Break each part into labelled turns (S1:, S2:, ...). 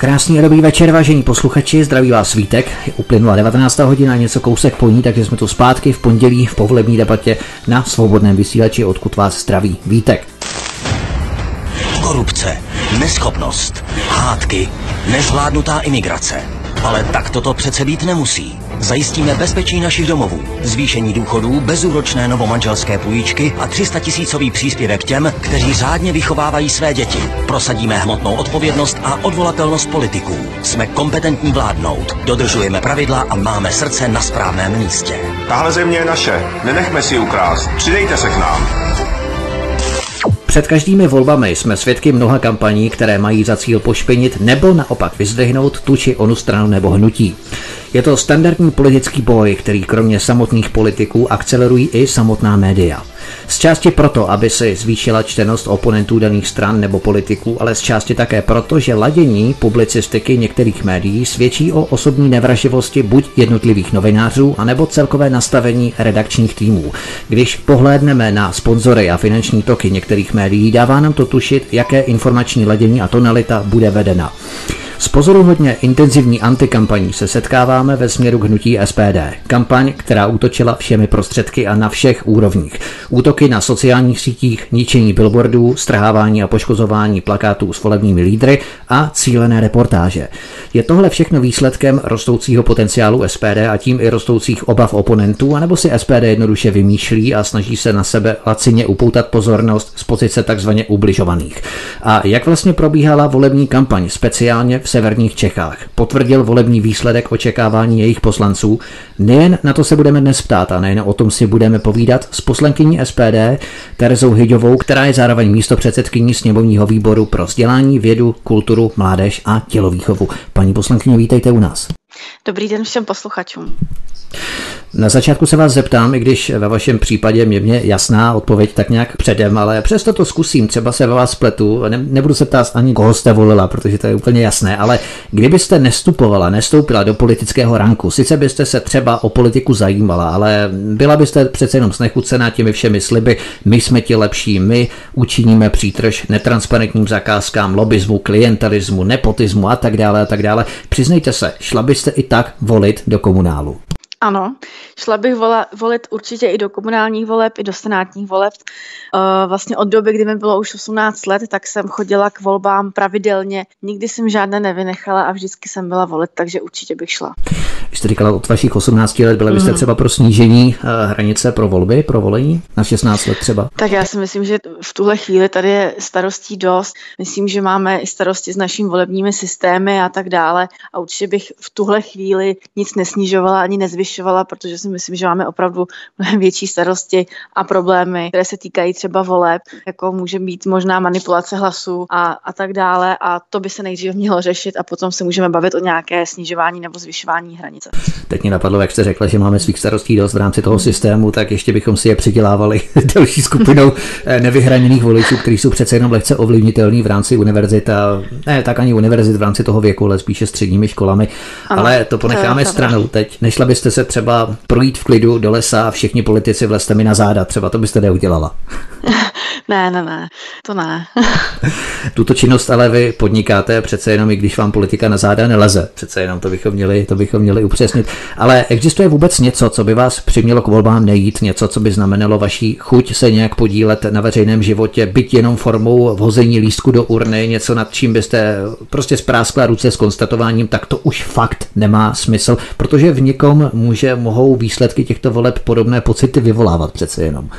S1: Krásný a dobrý večer, vážení posluchači, zdraví vás svítek. Uplynula 19. hodina, něco kousek po ní, takže jsme tu zpátky v pondělí v povolební debatě na svobodném vysílači, odkud vás zdraví Vítek.
S2: Korupce, neschopnost, hádky, nezvládnutá imigrace. Ale tak toto přece být nemusí. Zajistíme bezpečí našich domovů, zvýšení důchodů, bezúročné novomanželské půjčky a 300 tisícový příspěvek těm, kteří řádně vychovávají své děti. Prosadíme hmotnou odpovědnost a odvolatelnost politiků. Jsme kompetentní vládnout, dodržujeme pravidla a máme srdce na správném místě.
S3: Tahle země je naše, nenechme si ji ukrást. Přidejte se k nám.
S1: Před každými volbami jsme svědky mnoha kampaní, které mají za cíl pošpinit nebo naopak vyzdvihnout tu či onu stranu nebo hnutí. Je to standardní politický boj, který kromě samotných politiků akcelerují i samotná média. Z části proto, aby se zvýšila čtenost oponentů daných stran nebo politiků, ale z části také proto, že ladění publicistiky některých médií svědčí o osobní nevraživosti buď jednotlivých novinářů, anebo celkové nastavení redakčních týmů. Když pohlédneme na sponzory a finanční toky některých médií, dává nám to tušit, jaké informační ladění a tonalita bude vedena. S pozoruhodně intenzivní antikampaní se setkáváme ve směru k hnutí SPD. Kampaň, která útočila všemi prostředky a na všech úrovních. Útoky na sociálních sítích, ničení billboardů, strhávání a poškozování plakátů s volebními lídry a cílené reportáže. Je tohle všechno výsledkem rostoucího potenciálu SPD a tím i rostoucích obav oponentů, anebo si SPD jednoduše vymýšlí a snaží se na sebe lacině upoutat pozornost z pozice takzvaně ubližovaných. A jak vlastně probíhala volební kampaň speciálně v severních Čechách. Potvrdil volební výsledek očekávání jejich poslanců. Nejen na to se budeme dnes ptát a nejen o tom si budeme povídat s poslankyní SPD Terezou Hyďovou, která je zároveň místo předsedkyní sněmovního výboru pro vzdělání, vědu, kulturu, mládež a tělovýchovu. Paní poslankyně, vítejte u nás.
S4: Dobrý den všem posluchačům.
S1: Na začátku se vás zeptám, i když ve vašem případě mě, mě jasná odpověď tak nějak předem, ale přesto to zkusím, třeba se ve vás pletu, ne, nebudu se ptát ani koho jste volila, protože to je úplně jasné, ale kdybyste nestupovala, nestoupila do politického ranku, sice byste se třeba o politiku zajímala, ale byla byste přece jenom znechucená těmi všemi sliby, my jsme ti lepší, my učiníme přítrž netransparentním zakázkám, lobismu, klientelismu, nepotismu a tak dále a tak dále. Přiznejte se, šla byste i tak volit do komunálu.
S4: Ano, šla bych vola, volit určitě i do komunálních voleb, i do senátních voleb. Uh, vlastně od doby, kdy mi bylo už 18 let, tak jsem chodila k volbám pravidelně. Nikdy jsem žádné nevynechala a vždycky jsem byla volit, takže určitě bych šla.
S1: Vy jste říkala od vašich 18 let, byla byste mm. třeba pro snížení uh, hranice pro volby, pro volení na 16 let třeba?
S4: Tak já si myslím, že v tuhle chvíli tady je starostí dost. Myslím, že máme i starosti s našimi volebními systémy a tak dále. A určitě bych v tuhle chvíli nic nesnižovala ani nezvyšovala zvyšovala, protože si myslím, že máme opravdu mnohem větší starosti a problémy, které se týkají třeba voleb, jako může být možná manipulace hlasů a, a tak dále. A to by se nejdříve mělo řešit a potom se můžeme bavit o nějaké snižování nebo zvyšování hranice.
S1: Teď mě napadlo, jak jste řekla, že máme svých starostí dost v rámci toho systému, tak ještě bychom si je přidělávali další skupinou eh, nevyhraněných voličů, kteří jsou přece jenom lehce ovlivnitelní v rámci univerzit a ne tak ani univerzit v rámci toho věku, ale spíše středními školami. Ano, ale to ponecháme to stranou teď. Nešla byste se se třeba projít v klidu do lesa a všichni politici vlezte mi na záda. Třeba to byste neudělala.
S4: ne, ne, ne, to ne.
S1: Tuto činnost ale vy podnikáte přece jenom, i když vám politika na záda neleze. Přece jenom to bychom měli, to bychom měli upřesnit. Ale existuje vůbec něco, co by vás přimělo k volbám nejít, něco, co by znamenalo vaší chuť se nějak podílet na veřejném životě, byť jenom formou vhození lístku do urny, něco nad čím byste prostě spráskla ruce s konstatováním, tak to už fakt nemá smysl, protože v někom může, mohou výsledky těchto voleb podobné pocity vyvolávat přece jenom.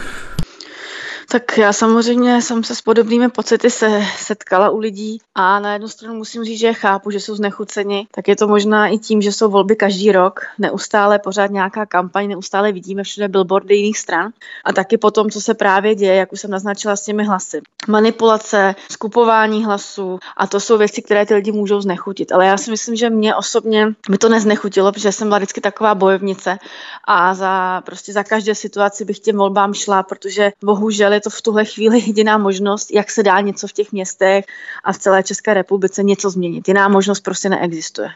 S4: Tak já samozřejmě jsem se s podobnými pocity se setkala u lidí a na jednu stranu musím říct, že chápu, že jsou znechuceni, tak je to možná i tím, že jsou volby každý rok, neustále pořád nějaká kampaň, neustále vidíme všude billboardy jiných stran a taky potom, co se právě děje, jak už jsem naznačila s těmi hlasy. Manipulace, skupování hlasů a to jsou věci, které ty lidi můžou znechutit. Ale já si myslím, že mě osobně by to neznechutilo, protože jsem byla vždycky taková bojovnice a za, prostě za každé situaci bych těm volbám šla, protože bohužel je to v tuhle chvíli jediná možnost, jak se dá něco v těch městech a v celé České republice něco změnit. Jiná možnost prostě neexistuje.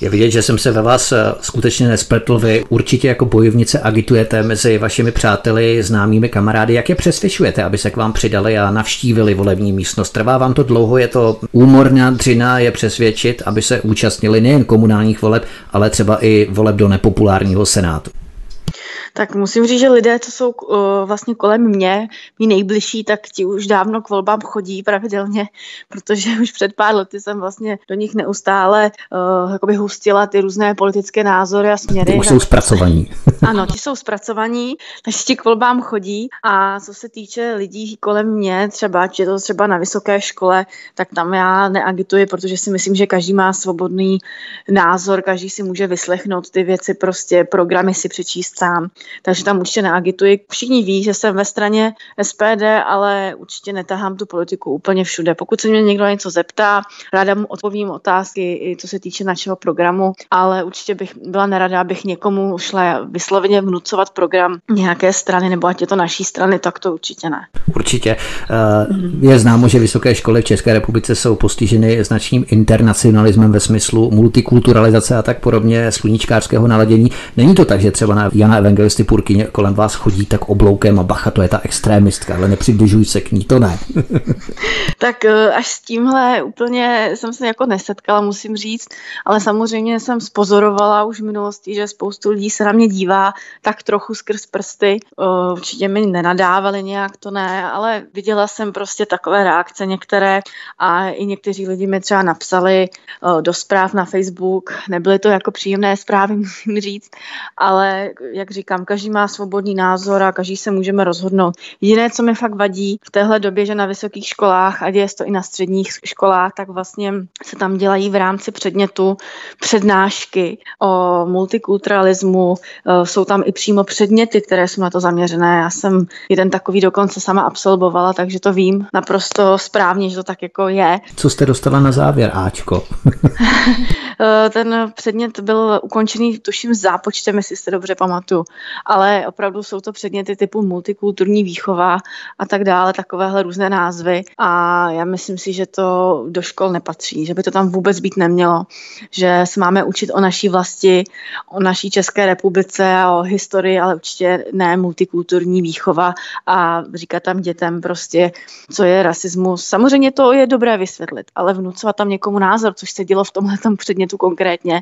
S1: Je vidět, že jsem se ve vás eh, skutečně nespletl. Vy určitě jako bojovnice agitujete mezi vašimi přáteli, známými kamarády. Jak je přesvědčujete, aby se k vám přidali a navštívili volební místnost? Trvá vám to dlouho? Je to úmorná dřina je přesvědčit, aby se účastnili nejen komunálních voleb, ale třeba i voleb do nepopulárního senátu?
S4: Tak musím říct, že lidé, co jsou uh, vlastně kolem mě, mý nejbližší, tak ti už dávno k volbám chodí pravidelně, protože už před pár lety jsem vlastně do nich neustále uh, jakoby hustila ty různé politické názory a směry.
S1: Ty už jsou zpracovaní.
S4: ano, ti jsou zpracovaní, takže ti k volbám chodí a co se týče lidí kolem mě, třeba, či je to třeba na vysoké škole, tak tam já neagituji, protože si myslím, že každý má svobodný názor, každý si může vyslechnout ty věci, prostě programy si přečíst sám takže tam určitě neagituji. Všichni ví, že jsem ve straně SPD, ale určitě netahám tu politiku úplně všude. Pokud se mě někdo něco zeptá, ráda mu odpovím otázky, i co se týče našeho programu, ale určitě bych byla nerada, abych někomu šla vysloveně vnucovat program nějaké strany, nebo ať je to naší strany, tak to určitě ne.
S1: Určitě. Eh, je známo, že vysoké školy v České republice jsou postiženy značným internacionalismem ve smyslu multikulturalizace a tak podobně, sluníčkářského naladění. Není to tak, že třeba na Jana Evangelista jestli purkyně kolem vás chodí tak obloukem a bacha, to je ta extrémistka, ale nepřibližuj se k ní, to ne.
S4: tak eh, až s tímhle úplně jsem se jako nesetkala, musím říct, ale samozřejmě jsem spozorovala už v minulosti, že spoustu lidí se na mě dívá tak trochu skrz prsty. Eh, určitě mi nenadávali nějak, to ne, ale viděla jsem prostě takové reakce některé a i někteří lidi mi třeba napsali eh, do zpráv na Facebook. Nebyly to jako příjemné zprávy, musím říct, ale jak říkám, říkám, každý má svobodný názor a každý se můžeme rozhodnout. Jediné, co mi fakt vadí v téhle době, že na vysokých školách, a děje to i na středních školách, tak vlastně se tam dělají v rámci předmětu přednášky o multikulturalismu. E, jsou tam i přímo předměty, které jsou na to zaměřené. Já jsem jeden takový dokonce sama absolvovala, takže to vím naprosto správně, že to tak jako je.
S1: Co jste dostala na závěr, Ačko?
S4: E, ten předmět byl ukončený, tuším, zápočtem, jestli se dobře pamatuju. Ale opravdu jsou to předměty typu multikulturní výchova a tak dále, takovéhle různé názvy. A já myslím si, že to do škol nepatří, že by to tam vůbec být nemělo, že se máme učit o naší vlasti, o naší České republice a o historii, ale určitě ne multikulturní výchova a říkat tam dětem prostě, co je rasismus. Samozřejmě to je dobré vysvětlit, ale vnucovat tam někomu názor, což se dělo v tomhle předmětu konkrétně,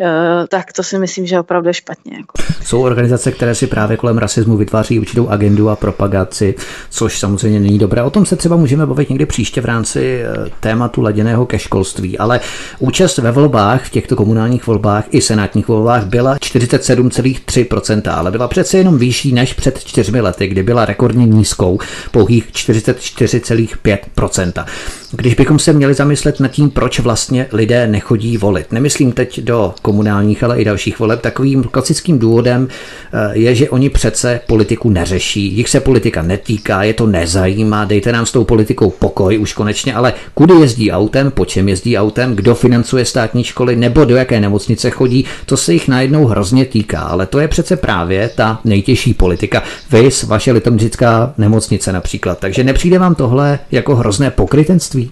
S4: eh, tak to si myslím, že opravdu je špatně. Jako.
S1: Jsou organizace, které si právě kolem rasismu vytváří určitou agendu a propagaci, což samozřejmě není dobré. O tom se třeba můžeme bavit někdy příště v rámci eh, tématu laděného ke školství, ale účast ve volbách, v těchto komunálních volbách i senátních volbách byla 47,3%, ale byla přece jenom vyšší než před čtyřmi lety, kdy byla rekordně nízkou, pouhých 44,5%. Když bychom se měli zamyslet nad tím, proč vlastně lidé nechodí volit, nemyslím teď do komunálních, ale i dalších voleb, takovým klasickým důvodem Eh, je, že oni přece politiku neřeší, jich se politika netýká, je to nezajímá, dejte nám s tou politikou pokoj už konečně, ale kudy jezdí autem, po čem jezdí autem, kdo financuje státní školy nebo do jaké nemocnice chodí, to se jich najednou hrozně týká, ale to je přece právě ta nejtěžší politika. Vy, vaše litomřická nemocnice například, takže nepřijde vám tohle jako hrozné pokrytenství?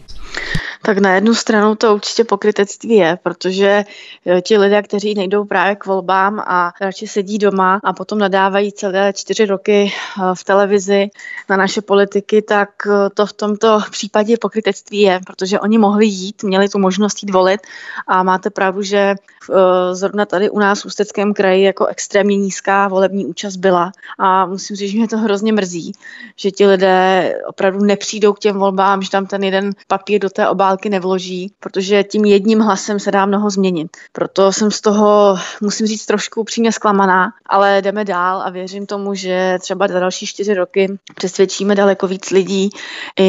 S4: Tak na jednu stranu to určitě pokrytectví je, protože eh, ti lidé, kteří nejdou právě k volbám a radši sedí doma a potom nadávají celé čtyři roky eh, v televizi na naše politiky, tak eh, to v tomto případě pokrytectví je, protože oni mohli jít, měli tu možnost jít volit a máte pravdu, že zrovna tady u nás v Ústeckém kraji jako extrémně nízká volební účast byla a musím říct, že mě to hrozně mrzí, že ti lidé opravdu nepřijdou k těm volbám, že tam ten jeden papír do té obálky války nevloží, protože tím jedním hlasem se dá mnoho změnit. Proto jsem z toho, musím říct, trošku upřímně zklamaná, ale jdeme dál a věřím tomu, že třeba za další čtyři roky přesvědčíme daleko víc lidí,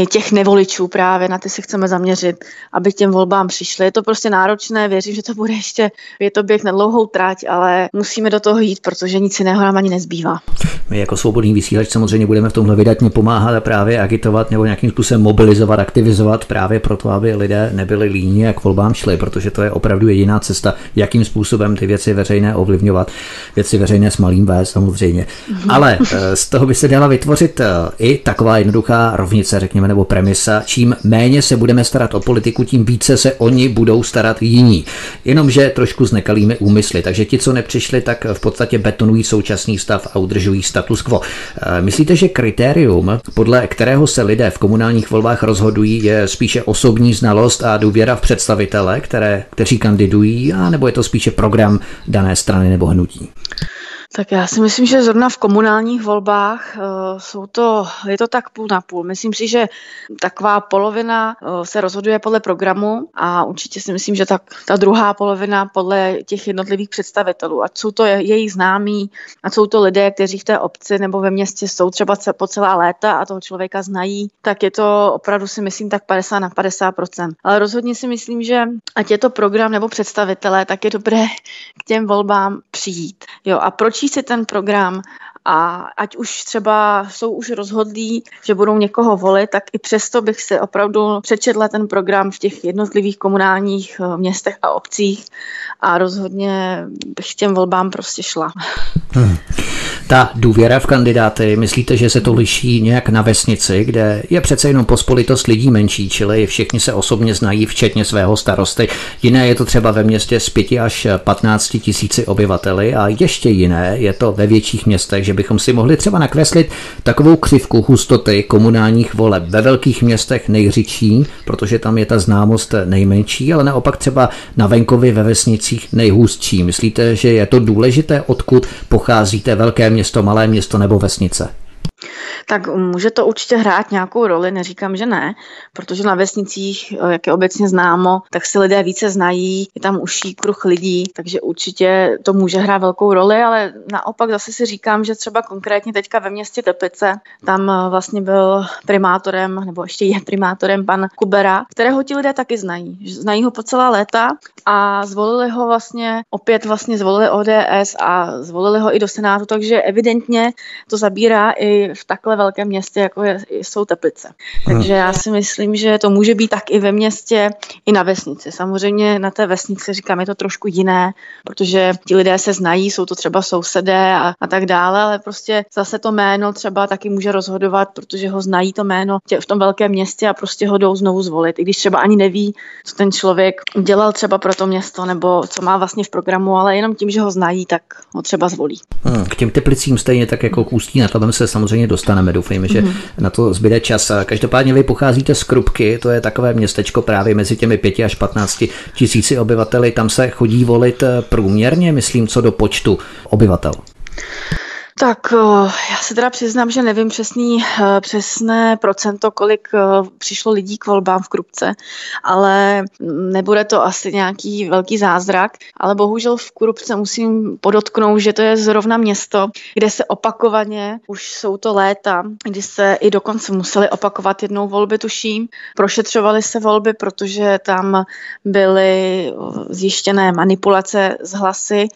S4: těch nevoličů právě, na ty se chceme zaměřit, aby těm volbám přišli. Je to prostě náročné, věřím, že to bude ještě, je to běh na dlouhou trať, ale musíme do toho jít, protože nic jiného nám ani nezbývá.
S1: My jako svobodný vysílač samozřejmě budeme v tomhle vydatně pomáhat a právě agitovat nebo nějakým způsobem mobilizovat, aktivizovat právě proto, aby aby lidé nebyli líní, jak volbám šli, protože to je opravdu jediná cesta, jakým způsobem ty věci veřejné ovlivňovat. Věci veřejné s malým V samozřejmě. Ale eh, z toho by se dala vytvořit eh, i taková jednoduchá rovnice, řekněme, nebo premisa. Čím méně se budeme starat o politiku, tím více se oni budou starat jiní. Jenomže trošku s nekalými úmysly. Takže ti, co nepřišli, tak v podstatě betonují současný stav a udržují status quo. Eh, myslíte, že kritérium, podle kterého se lidé v komunálních volbách rozhodují, je spíše osobní znalost a důvěra v představitele, které, kteří kandidují, a nebo je to spíše program dané strany nebo hnutí?
S4: Tak já si myslím, že zrovna v komunálních volbách uh, jsou to, je to tak půl na půl. Myslím si, že taková polovina uh, se rozhoduje podle programu a určitě si myslím, že tak, ta druhá polovina podle těch jednotlivých představitelů. Ať jsou to jejich známí, a jsou to lidé, kteří v té obci nebo ve městě jsou třeba po celá léta a toho člověka znají, tak je to opravdu si myslím tak 50 na 50% Ale rozhodně si myslím, že ať je to program nebo představitelé, tak je dobré k těm volbám přijít. Jo, a proč poučí si ten program a ať už třeba jsou už rozhodlí, že budou někoho volit, tak i přesto bych si opravdu přečetla ten program v těch jednotlivých komunálních eh, městech a obcích a rozhodně bych těm volbám prostě šla. Hmm.
S1: Ta důvěra v kandidáty, myslíte, že se to liší nějak na vesnici, kde je přece jenom pospolitost lidí menší, čili všichni se osobně znají, včetně svého starosty. Jiné je to třeba ve městě s 5 až 15 tisíci obyvateli a ještě jiné je to ve větších městech, že bychom si mohli třeba nakreslit takovou křivku hustoty komunálních voleb ve velkých městech nejřičí, protože tam je ta známost nejmenší, ale naopak třeba na venkově ve vesnicích nejhůstší. Myslíte, že je to důležité, odkud pocházíte velké město, malé město nebo vesnice?
S4: Tak může to určitě hrát nějakou roli, neříkám, že ne, protože na vesnicích, eh, jak je obecně známo, tak si lidé více znají, je tam užší kruh lidí, takže určitě to může hrát velkou roli, ale naopak zase si říkám, že třeba konkrétně teďka ve městě Teplice, tam eh, vlastně byl primátorem, nebo ještě je primátorem pan Kubera, kterého ti lidé taky znají. Znají ho po celá léta a zvolili ho vlastně, opět vlastně zvolili ODS a zvolili ho i do Senátu, takže evidentně to zabírá i v takhle velkém městě, jako je, jsou Teplice. Takže já si myslím, že to může být tak i ve městě, i na vesnici. Samozřejmě na té vesnici, říkám, je to trošku jiné, protože ti lidé se znají, jsou to třeba sousedé a, a tak dále, ale prostě zase to jméno třeba taky může rozhodovat, protože ho znají to jméno tě, v tom velkém městě a prostě ho jdou znovu zvolit. I když třeba ani neví, co ten člověk dělal třeba pro to město nebo co má vlastně v programu, ale jenom tím, že ho znají, tak ho třeba zvolí.
S1: Hmm, k těm Teplicím stejně tak jako k Ústí na to se samozřejmě dostaneme. Doufejme, že mm. na to zbyde čas. Každopádně vy pocházíte z Krupky, to je takové městečko právě mezi těmi 5 až 15 tisíci obyvateli. Tam se chodí volit průměrně, myslím, co do počtu obyvatel.
S4: Tak eh, já se teda přiznám, že nevím přesný, eh, přesné procento, kolik eh, přišlo lidí k volbám v Krupce, ale nebude to asi nějaký velký zázrak, ale bohužel v Krupce musím podotknout, že to je zrovna město, kde se opakovaně, už jsou to léta, kdy se i dokonce museli opakovat jednou volby, tuším. Prošetřovaly se volby, protože tam byly zjištěné manipulace z hlasy.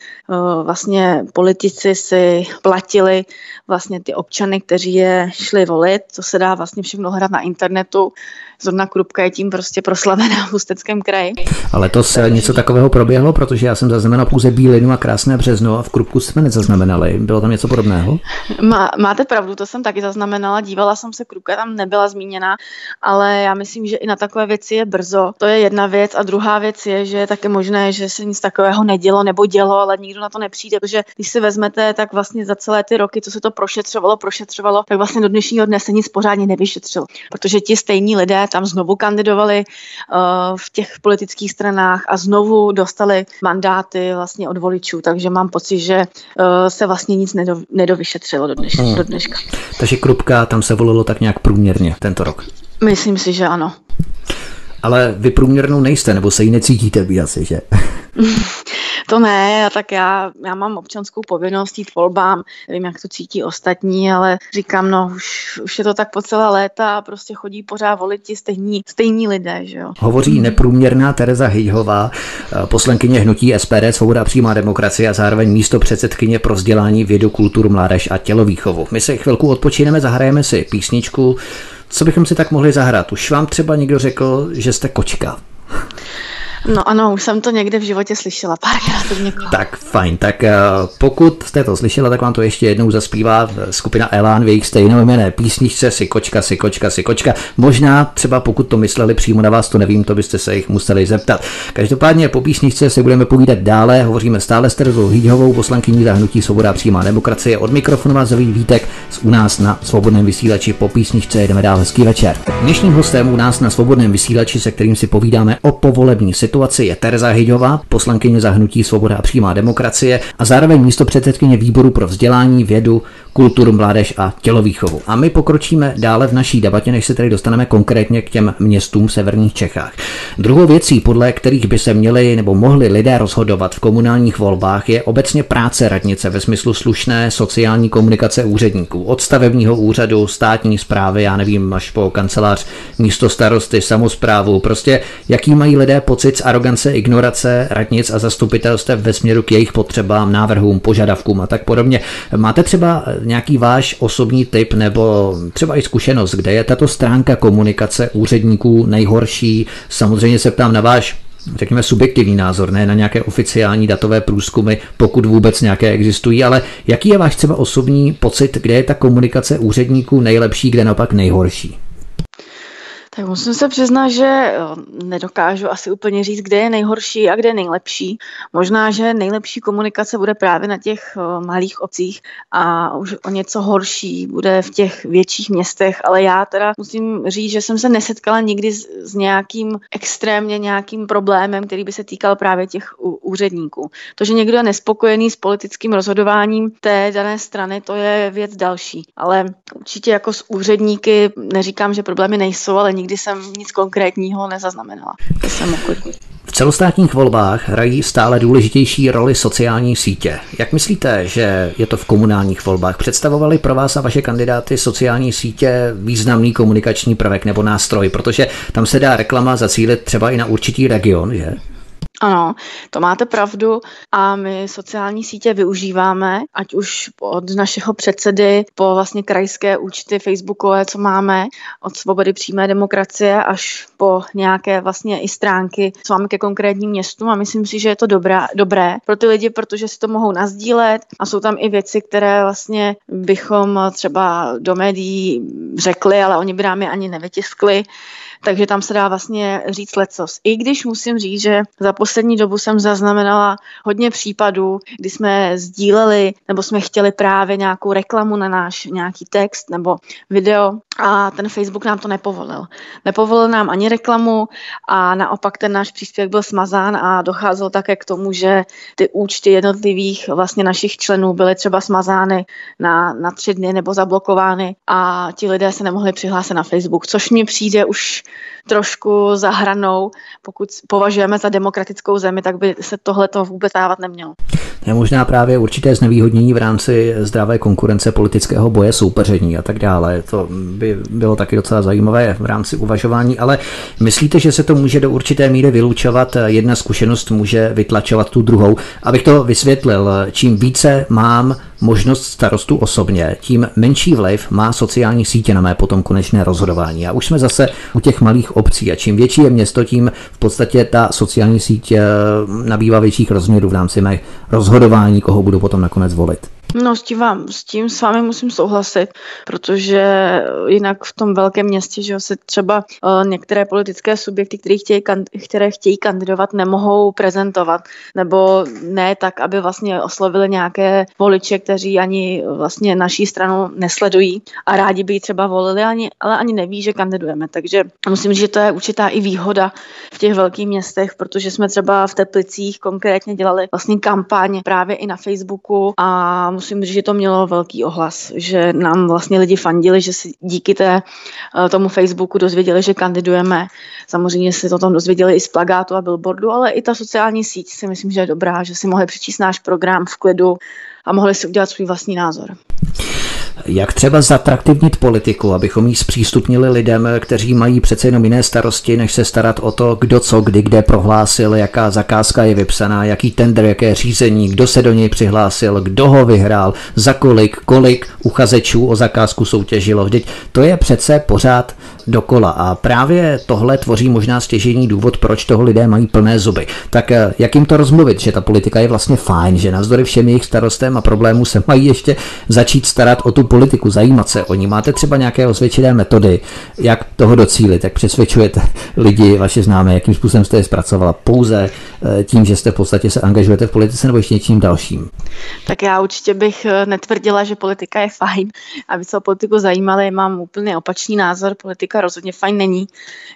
S4: Vlastně politici si platili platili vlastně ty občany, kteří je šli volit. To se dá vlastně všechno hrát na internetu. Zrovna Krupka je tím prostě proslavená v Ústeckém kraji.
S1: Ale to se něco takového proběhlo, protože já jsem zaznamenal pouze Bílinu a krásné březno a v Krupku jsme nezaznamenali. Bylo tam něco podobného?
S4: Má, máte pravdu, to jsem taky zaznamenala. Dívala jsem se, Krupka tam nebyla zmíněna, ale já myslím, že i na takové věci je brzo. To je jedna věc a druhá věc je, že je také možné, že se nic takového nedělo nebo dělo, ale nikdo na to nepřijde, protože když si vezmete, tak vlastně za celé ty roky, co se to prošetřovalo, prošetřovalo, tak vlastně do dnešního dne se nic pořádně nevyšetřilo, protože ti stejní lidé tam znovu kandidovali uh, v těch politických stranách a znovu dostali mandáty vlastně od voličů, takže mám pocit, že uh, se vlastně nic nedo, nedovyšetřilo do, dneš, hmm. do dneška.
S1: Takže Krupka tam se volilo tak nějak průměrně tento rok?
S4: Myslím si, že ano.
S1: Ale vy průměrnou nejste, nebo se ji necítíte být asi, že?
S4: To ne, tak já, já mám občanskou povinnost jít volbám, nevím, jak to cítí ostatní, ale říkám, no už, už je to tak po celé léta a prostě chodí pořád volit ti stejní, stejní lidé, že jo.
S1: Hovoří neprůměrná Tereza Hejhová, poslankyně hnutí SPD Svoboda přímá demokracie a zároveň místo předsedkyně pro vzdělání vědu, kulturu, mládež a tělovýchovu. My se chvilku odpočineme, zahrajeme si písničku, Co bychom si tak mohli zahrát? Už vám třeba někdo řekl, že jste kočka.
S4: No ano, už jsem to někde v životě slyšela párkrát od někoho.
S1: Tak fajn, tak eh, pokud jste to slyšela, tak vám to ještě jednou zaspívá eh, skupina Elán v jejich stejnojmené písničce Si kočka, si kočka, si kočka. Možná třeba pokud to mysleli přímo na vás, to nevím, to byste se jich museli zeptat. Každopádně po písničce se budeme povídat dále, hovoříme stále s Terezou Hýďhovou, poslankyní zahnutí Svoboda přímá demokracie. Od mikrofonu vás zaví Vítek z u nás na svobodném vysílači. Po písničce jedeme dál hezký večer. Dnešním hostem u nás na svobodném vysílači, se kterým si povídáme o povolební situaci, situaci je Tereza Hyďová, poslankyně zahnutí Svoboda a přímá demokracie a zároveň místo předsedkyně výboru pro vzdělání, vědu, kulturu, mládež a tělovýchovu. A my pokročíme dále v naší debatě, než se tady dostaneme konkrétně k těm městům v severních Čechách. Druhou věcí, podle kterých by se měli nebo mohli lidé rozhodovat v komunálních volbách, je obecně práce radnice ve smyslu slušné sociální komunikace úředníků. Od stavebního úřadu, státní zprávy, já nevím, až po kancelář místo starosty, samozprávu, prostě jaký mají lidé pocit z arogance, ignorace radnic a zastupitelstev ve směru k jejich potřebám, návrhům, požadavkům a tak podobně. Máte třeba nějaký váš osobní typ nebo třeba i zkušenost, kde je tato stránka komunikace úředníků nejhorší? Samozřejmě se ptám na váš řekněme, subjektivní názor, ne na nějaké oficiální datové průzkumy, pokud vůbec nějaké existují, ale jaký je váš třeba osobní pocit, kde je ta komunikace úředníků nejlepší, kde naopak nejhorší?
S4: Tak musím se přiznat, že eh, nedokážu asi úplně říct, kde je nejhorší a kde je nejlepší. Možná, že nejlepší komunikace bude právě na těch eh, malých obcích a už o něco horší bude v těch větších městech, ale já teda musím říct, že jsem se nesetkala nikdy s, s nějakým extrémně nějakým problémem, který by se týkal právě těch úředníků. To, že někdo je nespokojený s politickým rozhodováním té dané strany, to je věc další. Ale určitě jako s úředníky neříkám, že problémy nejsou, ale nikdy nikdy jsem nic konkrétního nezaznamenala. To jsem
S1: v celostátních volbách hrají stále důležitější roli sociální sítě. Jak myslíte, že je to v komunálních volbách? Představovali pro vás a vaše kandidáty sociální sítě významný komunikační prvek nebo nástroj? Protože tam se dá reklama zacílit třeba i na určitý region, že?
S4: Ano, to máte pravdu a my sociální sítě využíváme, ať už od našeho předsedy po vlastně krajské účty facebookové, co máme, od svobody přímé demokracie až po nějaké vlastně i stránky, co máme ke konkrétním městům. A myslím si, že je to dobrá, dobré pro ty lidi, protože si to mohou nazdílet. A jsou tam i věci, které vlastně bychom třeba do médií řekli, ale oni by nám je ani nevytiskli takže tam se dá vlastně říct lecos. I když musím říct, že za poslední dobu jsem zaznamenala hodně případů, kdy jsme sdíleli nebo jsme chtěli právě nějakou reklamu na náš nějaký text nebo video a ten Facebook nám to nepovolil. Nepovolil nám ani reklamu a naopak ten náš příspěvek byl smazán a docházelo také k tomu, že ty účty jednotlivých vlastně našich členů byly třeba smazány na, na tři dny nebo zablokovány a ti lidé se nemohli přihlásit na Facebook, což mi přijde už trošku za hranou. Pokud považujeme za demokratickou zemi, tak by se tohle to vůbec dávat nemělo.
S1: Je možná právě určité znevýhodnění v rámci zdravé konkurence politického boje, soupeření a tak dále. To by bylo taky docela zajímavé v rámci uvažování, ale myslíte, že se to může do určité míry vylučovat? Jedna zkušenost může vytlačovat tu druhou. Abych to vysvětlil, čím více mám možnost starostu osobně, tím menší vliv má sociální sítě na mé potom konečné rozhodování. A už jsme zase u těch malých obcí a čím větší je město, tím v podstatě ta sociální sítě nabývá větších rozměrů v rámci mé rozhodování, koho budu potom nakonec volit.
S4: No s tím, vám, s tím s vámi musím souhlasit, protože jinak v tom velkém městě, že se třeba uh, některé politické subjekty, které chtějí, které chtějí kandidovat, nemohou prezentovat, nebo ne tak, aby vlastně oslovili nějaké voliče, kteří ani vlastně naší stranu nesledují a rádi by ji třeba volili, ani, ale ani neví, že kandidujeme. Takže musím říct, že to je určitá i výhoda v těch velkých městech, protože jsme třeba v Teplicích konkrétně dělali vlastně kampaň právě i na Facebooku a musím říct, že to mělo velký ohlas, že nám vlastně lidi fandili, že si díky té, eh, tomu Facebooku dozvěděli, že kandidujeme. Samozřejmě si to tam dozvěděli i z plagátu a billboardu, ale i ta sociální síť si myslím, že je dobrá, že si mohli přečíst náš program v klidu a mohli si udělat svůj vlastní názor.
S1: Jak třeba zatraktivnit politiku, abychom ji zpřístupnili lidem, kteří mají přece jenom jiné starosti, než se starat o to, kdo co, kdy, kde prohlásil, jaká zakázka je vypsaná, jaký tender, jaké řízení, kdo se do něj přihlásil, kdo ho vyhrál, za kolik, kolik uchazečů o zakázku soutěžilo. Vždyť to je přece pořád dokola a právě tohle tvoří možná stěžení důvod, proč toho lidé mají plné zuby. Tak eh, jak jim to rozmluvit, že ta politika je vlastně fajn, že navzdory všem jejich starostem a problémů se mají ještě začít starat o tu politiku, zajímat se o ní. Máte třeba nějaké osvědčené metody, jak toho docílit, jak přesvědčujete lidi, vaše známé, jakým způsobem jste je zpracovala pouze eh, tím, že jste v podstatě se angažujete v politice nebo ještě něčím dalším?
S4: Tak já určitě bych eh, netvrdila, že politika je fajn. Aby se o politiku zajímali, mám úplně opačný názor. Politika rozhodně fajn není.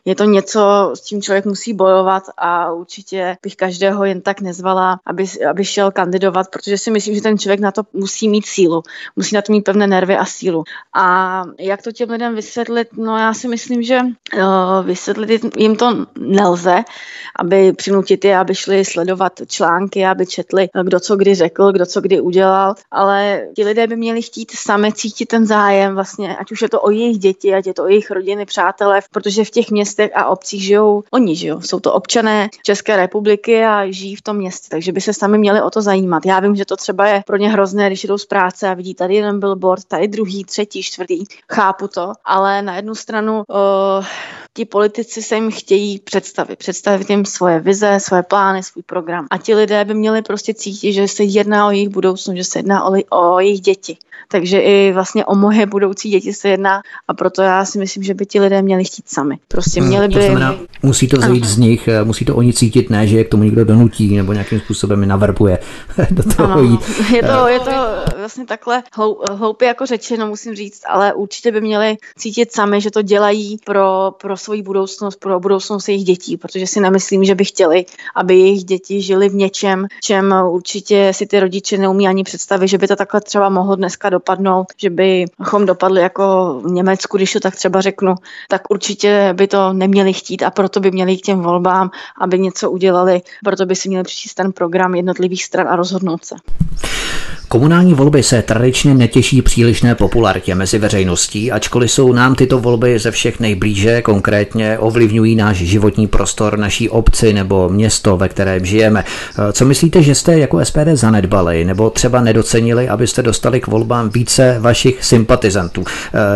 S4: Je to něco, s čím člověk musí bojovat a určitě bych každého jen tak nezvala, aby, aby šel kandidovat, protože si myslím, že ten člověk na to musí mít sílu. Musí na to mít pevné nervy a sílu. A jak to těm lidem vysvětlit? No já si myslím, že uh, vysvětlit jim to nelze, aby přinutit je, aby šli sledovat články, aby četli, kdo co kdy řekl, kdo co kdy udělal, ale ti lidé by měli chtít sami cítit ten zájem, vlastně, ať už je to o jejich děti, ať je to o jejich rodiny, přátelé, protože v těch městech a obcích žijou oni, žijou. Jsou to občané České republiky a žijí v tom městě, takže by se sami měli o to zajímat. Já vím, že to třeba je pro ně hrozné, když jdou z práce a vidí tady jeden billboard, tady druhý, třetí, čtvrtý. Chápu to, ale na jednu stranu uh, ti politici se jim chtějí představit, představit jim svoje vize, svoje plány, svůj program. A ti lidé by měli prostě cítit, že se jedná o jejich budoucnost, že se jedná o, o jejich děti. Takže i vlastně o moje budoucí děti se jedná a proto já si myslím, že by ti lidé měli chtít sami. Prostě hmm, měli by... To znamená,
S1: musí to zajít z nich, eh, musí to oni cítit, ne, že je k tomu někdo donutí nebo nějakým způsobem je naverbuje do toho ano, jít.
S4: Je to, je to vlastně takhle hloupě jako řečeno, musím říct, ale určitě by měli cítit sami, že to dělají pro, pro svoji budoucnost, pro budoucnost jejich dětí, protože si nemyslím, že by chtěli, aby jejich děti žili v něčem, čem určitě si ty rodiče neumí ani představit, že by to takhle třeba mohlo dneska dopadnout, že bychom dopadli jako v Německu, když to tak třeba řeknu, tak určitě by to neměli chtít a proto by měli k těm volbám, aby něco udělali, proto by si měli přečíst ten program jednotlivých stran a rozhodnout se.
S1: Komunální volby se tradičně netěší přílišné popularitě mezi veřejností, ačkoliv jsou nám tyto volby ze všech nejblíže, konkrétně ovlivňují náš životní prostor, naší obci nebo město, ve kterém žijeme. Co myslíte, že jste jako SPD zanedbali nebo třeba nedocenili, abyste dostali k volbám více vašich sympatizantů?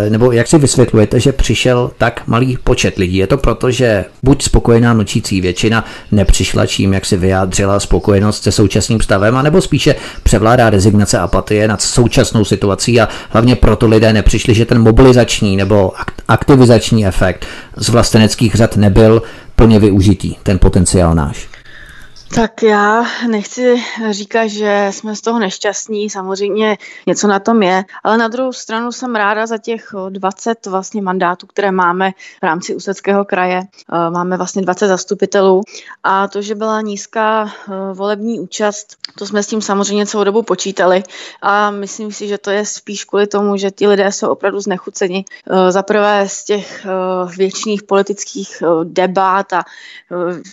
S1: Nebo jak si vysvětlujete, že přišel tak malý počet lidí? Je to proto, že buď spokojená nočící většina nepřišla čím, jak si vyjádřila spokojenost se současným stavem, anebo spíše převládá rezignace, apatie nad současnou situací a hlavně proto lidé nepřišli, že ten mobilizační nebo aktivizační efekt z vlasteneckých řad nebyl plně využitý, ten potenciál náš.
S4: Tak já nechci říkat, že jsme z toho nešťastní, samozřejmě něco na tom je, ale na druhou stranu jsem ráda za těch 20 vlastně mandátů, které máme v rámci Ústeckého kraje. Eh, máme vlastně 20 zastupitelů a to, že byla nízká eh, volební účast, to jsme s tím samozřejmě celou dobu počítali a myslím si, že to je spíš kvůli tomu, že ti lidé jsou opravdu znechuceni. Eh, za prvé z těch věčných politických debat a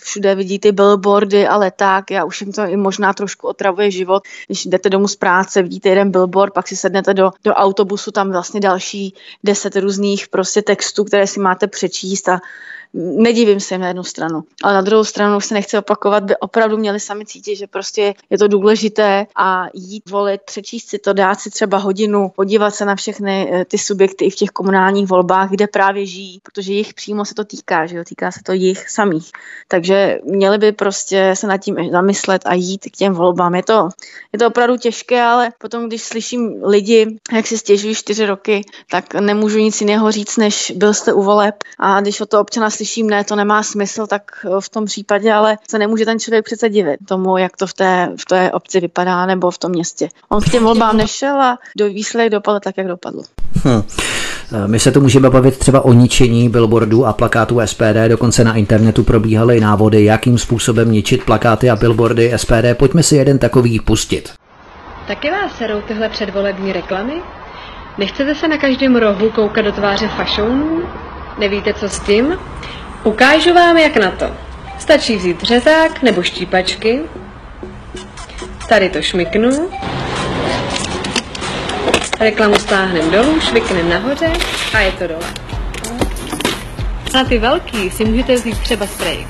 S4: všude vidí ty billboardy, ale tak, já už jim to i možná trošku otravuje život. Když jdete domů z práce, vidíte jeden billboard, pak si sednete do, do autobusu, tam vlastně další deset různých prostě textů, které si máte přečíst a nedivím se jim na jednu stranu. Ale na druhou stranu se nechci opakovat, by opravdu měli sami cítit, že prostě je to důležité a jít volit, přečíst si to, dát si třeba hodinu, podívat se na všechny eh, ty subjekty i v těch komunálních volbách, kde právě žijí, protože jich přímo se to týká, že jo, týká se to jich samých. Takže měli by prostě se nad tím zamyslet a jít k těm volbám. Je to, je to opravdu těžké, ale potom, když slyším lidi, jak si stěžují čtyři roky, tak nemůžu nic jiného říct, než byl jste u voleb a když o to občana slyším, ne, to nemá smysl, tak eh, v tom případě ale se nemůže ten člověk přece divit tomu, jak to v té, v té obci vypadá nebo v tom městě. On k těm volbám nešel a do výsledek dopadl tak, jak dopadl. Hmm.
S1: My se tu můžeme bavit třeba o ničení billboardů a plakátů SPD, dokonce na internetu probíhaly návody, jakým způsobem ničit plakáty a billboardy SPD. Pojďme si jeden takový pustit.
S5: Taky vás serou tyhle předvolební reklamy? Nechcete se na každém rohu koukat do tváře fašounů? Nevíte, co s tím? Ukážu vám, jak na to. Stačí vzít řezák nebo štípačky. Tady to šmiknu. Reklamu stáhneme dolů, švikneme nahoře a je to dole. Na ty velký si můžete vzít třeba spray.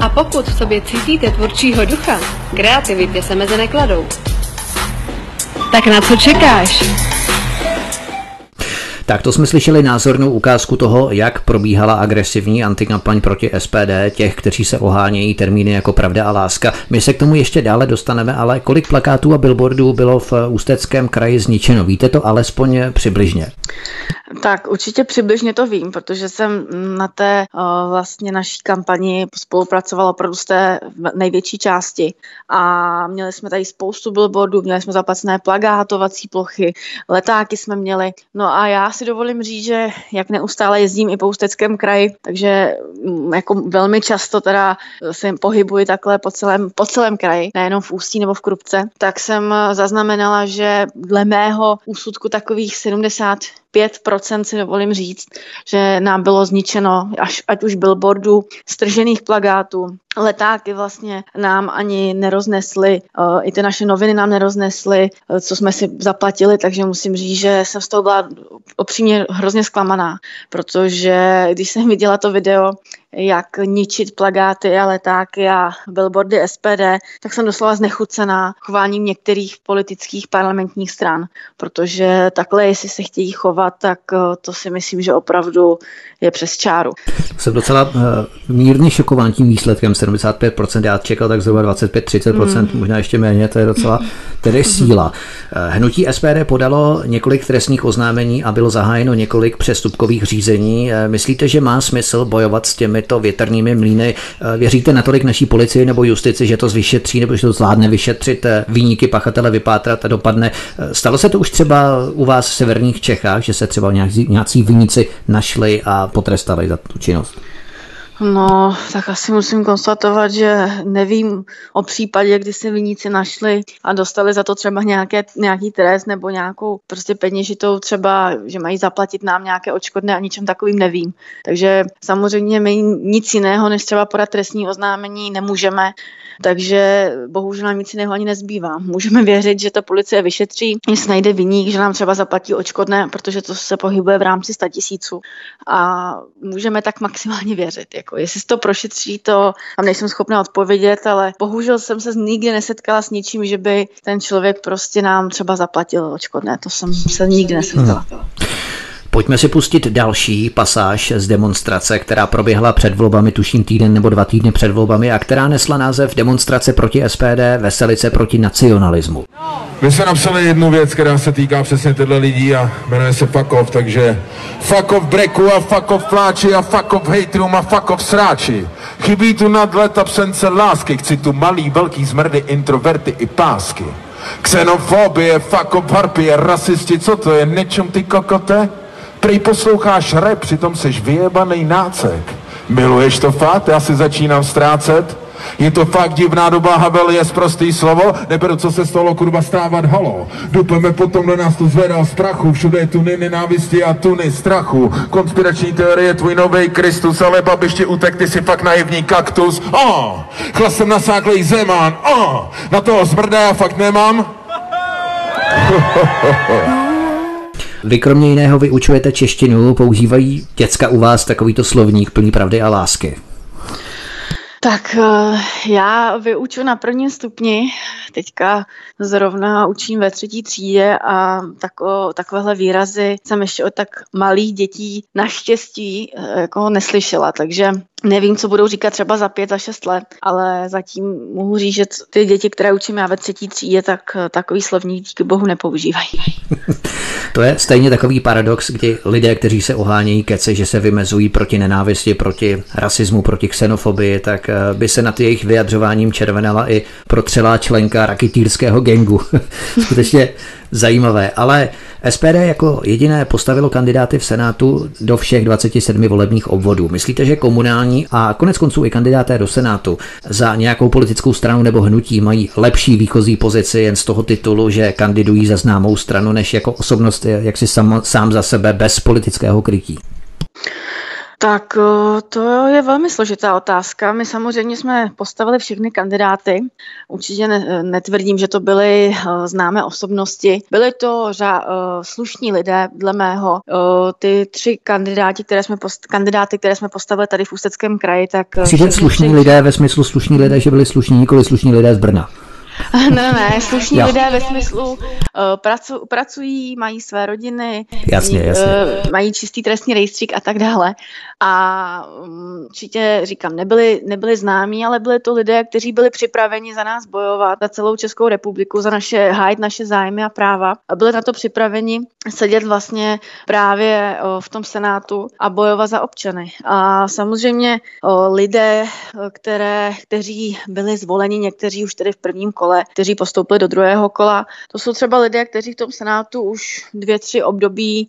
S5: A pokud v sobě cítíte tvůrčího ducha, kreativitě se meze nekladou. Tak na co čekáš?
S1: Tak to jsme slyšeli názornou ukázku toho, jak probíhala agresivní antikampaň proti SPD, těch, kteří se ohánějí termíny jako pravda a láska. My se k tomu ještě dále dostaneme, ale kolik plakátů a billboardů bylo v Ústeckém kraji zničeno? Víte to alespoň přibližně?
S4: Tak určitě přibližně to vím, protože jsem na té uh, vlastně naší kampani spolupracovala opravdu z té největší části a měli jsme tady spoustu billboardů, měli jsme zaplacené plagátovací plochy, letáky jsme měli. No a já si dovolím říct, že jak neustále jezdím i po Ústeckém kraji, takže mm, jako velmi často teda se pohybuji takhle po celém, po celém kraji, nejenom v Ústí nebo v Krupce, tak jsem zaznamenala, že dle mého úsudku takových 70 5% si dovolím říct, že nám bylo zničeno, až, ať už billboardů, stržených plagátů, letáky vlastně nám ani neroznesly, uh, i ty naše noviny nám neroznesly, uh, co jsme si zaplatili, takže musím říct, že jsem z toho byla opřímně hrozně zklamaná, protože když jsem viděla to video, jak ničit plagáty a letáky a billboardy SPD, tak jsem doslova znechucená chováním některých politických parlamentních stran, protože takhle, jestli se chtějí chovat, tak eh, to si myslím, že opravdu je přes čáru.
S1: Jsem docela uh, mírně šokován tím výsledkem 75%, já čekal tak zhruba 25-30%, mm. možná ještě méně, to je docela tedy síla. Eh, hnutí SPD podalo několik trestních oznámení a bylo zahájeno několik přestupkových řízení. Myslíte, že má smysl bojovat s těmi těmito větrnými mlíny. Eh, věříte natolik naší policii nebo justici, že to vyšetří nebo že to zvládne vyšetřit, eh, výniky pachatele vypátrat a dopadne? Eh, stalo se to už třeba u vás v severních Čechách, že se třeba nějací výnici našli a potrestali za tu činnost?
S4: No, tak asi musím konstatovat, že nevím o případě, kdy se viníci našli a dostali za to třeba nějaké, nějaký trest nebo nějakou prostě peněžitou třeba, že mají zaplatit nám nějaké očkodné a ničem takovým nevím. Takže samozřejmě my nic jiného, než třeba podat trestní oznámení nemůžeme, takže bohužel nám nic jiného ani nezbývá. Můžeme věřit, že ta policie vyšetří, jestli najde viník, že nám třeba zaplatí očkodné, protože to se pohybuje v rámci 100 tisíců a můžeme tak maximálně věřit. Jako jestli to prošetří, to tam nejsem schopná odpovědět, ale bohužel jsem se nikdy nesetkala s ničím, že by ten člověk prostě nám třeba zaplatil očkodné. To jsem se nikdy nesetkala. Hmm.
S1: Pojďme si pustit další pasáž z demonstrace, která proběhla před volbami, tuším týden nebo dva týdny před volbami a která nesla název Demonstrace proti SPD, Veselice proti nacionalismu.
S6: My jsme napsali jednu věc, která se týká přesně těchto lidí a jmenuje se off, takže off breku a off pláči a fuck off haterům a off sráči. Chybí tu nadlet absence lásky, chci tu malý, velký zmrdy, introverty i pásky. Xenofobie, off harpie, rasisti, co to je, nečem ty kokote? Prej posloucháš rap, přitom seš vyjebaný nácek. Miluješ to fakt? Já si začínám ztrácet. Je to fakt divná doba, Havel je prostý slovo, neberu, co se stalo, kurva, stávat halo. Dupeme potom na nás to zvedá z prachu, všude je tuny nenávisti a tuny strachu. Konspirační teorie, tvůj nový Kristus, ale babiště utek, ty si fakt naivní kaktus. Oh, chlasem nasáklej zemán, oh, na toho zmrdá já fakt nemám.
S1: Vy kromě jiného vyučujete češtinu, používají děcka u vás takovýto slovník plný pravdy a lásky.
S4: Tak eh, já vyuču na prvním stupni, teďka zrovna učím ve třetí třídě a tako, takovéhle výrazy jsem ještě od tak malých dětí naštěstí eh, jako neslyšela, takže nevím, co budou říkat třeba za pět, za šest let, ale zatím mohu říct, že ty děti, které učím já ve třetí třídě, tak eh, takový slovník díky bohu nepoužívají.
S1: to je stejně takový paradox, kdy lidé, kteří se ohánějí kece, že se vymezují proti nenávisti, proti rasismu, proti xenofobii, tak by se nad jejich vyjadřováním červenala i protřelá členka raketýrského gengu. Skutečně zajímavé, ale SPD jako jediné postavilo kandidáty v Senátu do všech 27 volebních obvodů. Myslíte, že komunální a konec konců i kandidáté do Senátu za nějakou politickou stranu nebo hnutí mají lepší výchozí pozici jen z toho titulu, že kandidují za známou stranu, než jako osobnost jak si sám, sám za sebe bez politického krytí?
S4: Tak eh, to je velmi složitá otázka. My samozřejmě jsme postavili všechny kandidáty. Určitě ne, netvrdím, že to byly eh, známé osobnosti. Byly to řa, slušní lidé, dle mého. Ty tři kandidáti, které jsme post, kandidáty, které jsme postavili tady v Ústeckém kraji, tak...
S1: Myslíte slušní tři... lidé ve smyslu slušní lidé, že byli slušní, nikoli slušní lidé z Brna?
S4: ne, ne, slušní jo. lidé ve smyslu uh, pracu, pracují, mají své rodiny,
S1: jasně, jasně. Uh,
S4: mají čistý trestní rejstřík a tak dále. A um, určitě říkám, nebyli, nebyli známí, ale byli to lidé, kteří byli připraveni za nás bojovat, za celou Českou republiku, za naše hájit naše zájmy a práva. A byli na to připraveni sedět vlastně právě v tom Senátu a bojovat za občany. A samozřejmě lidé, které, kteří byli zvoleni, někteří už tedy v prvním kole, kteří postoupili do druhého kola. To jsou třeba lidé, kteří v tom Senátu už dvě, tři období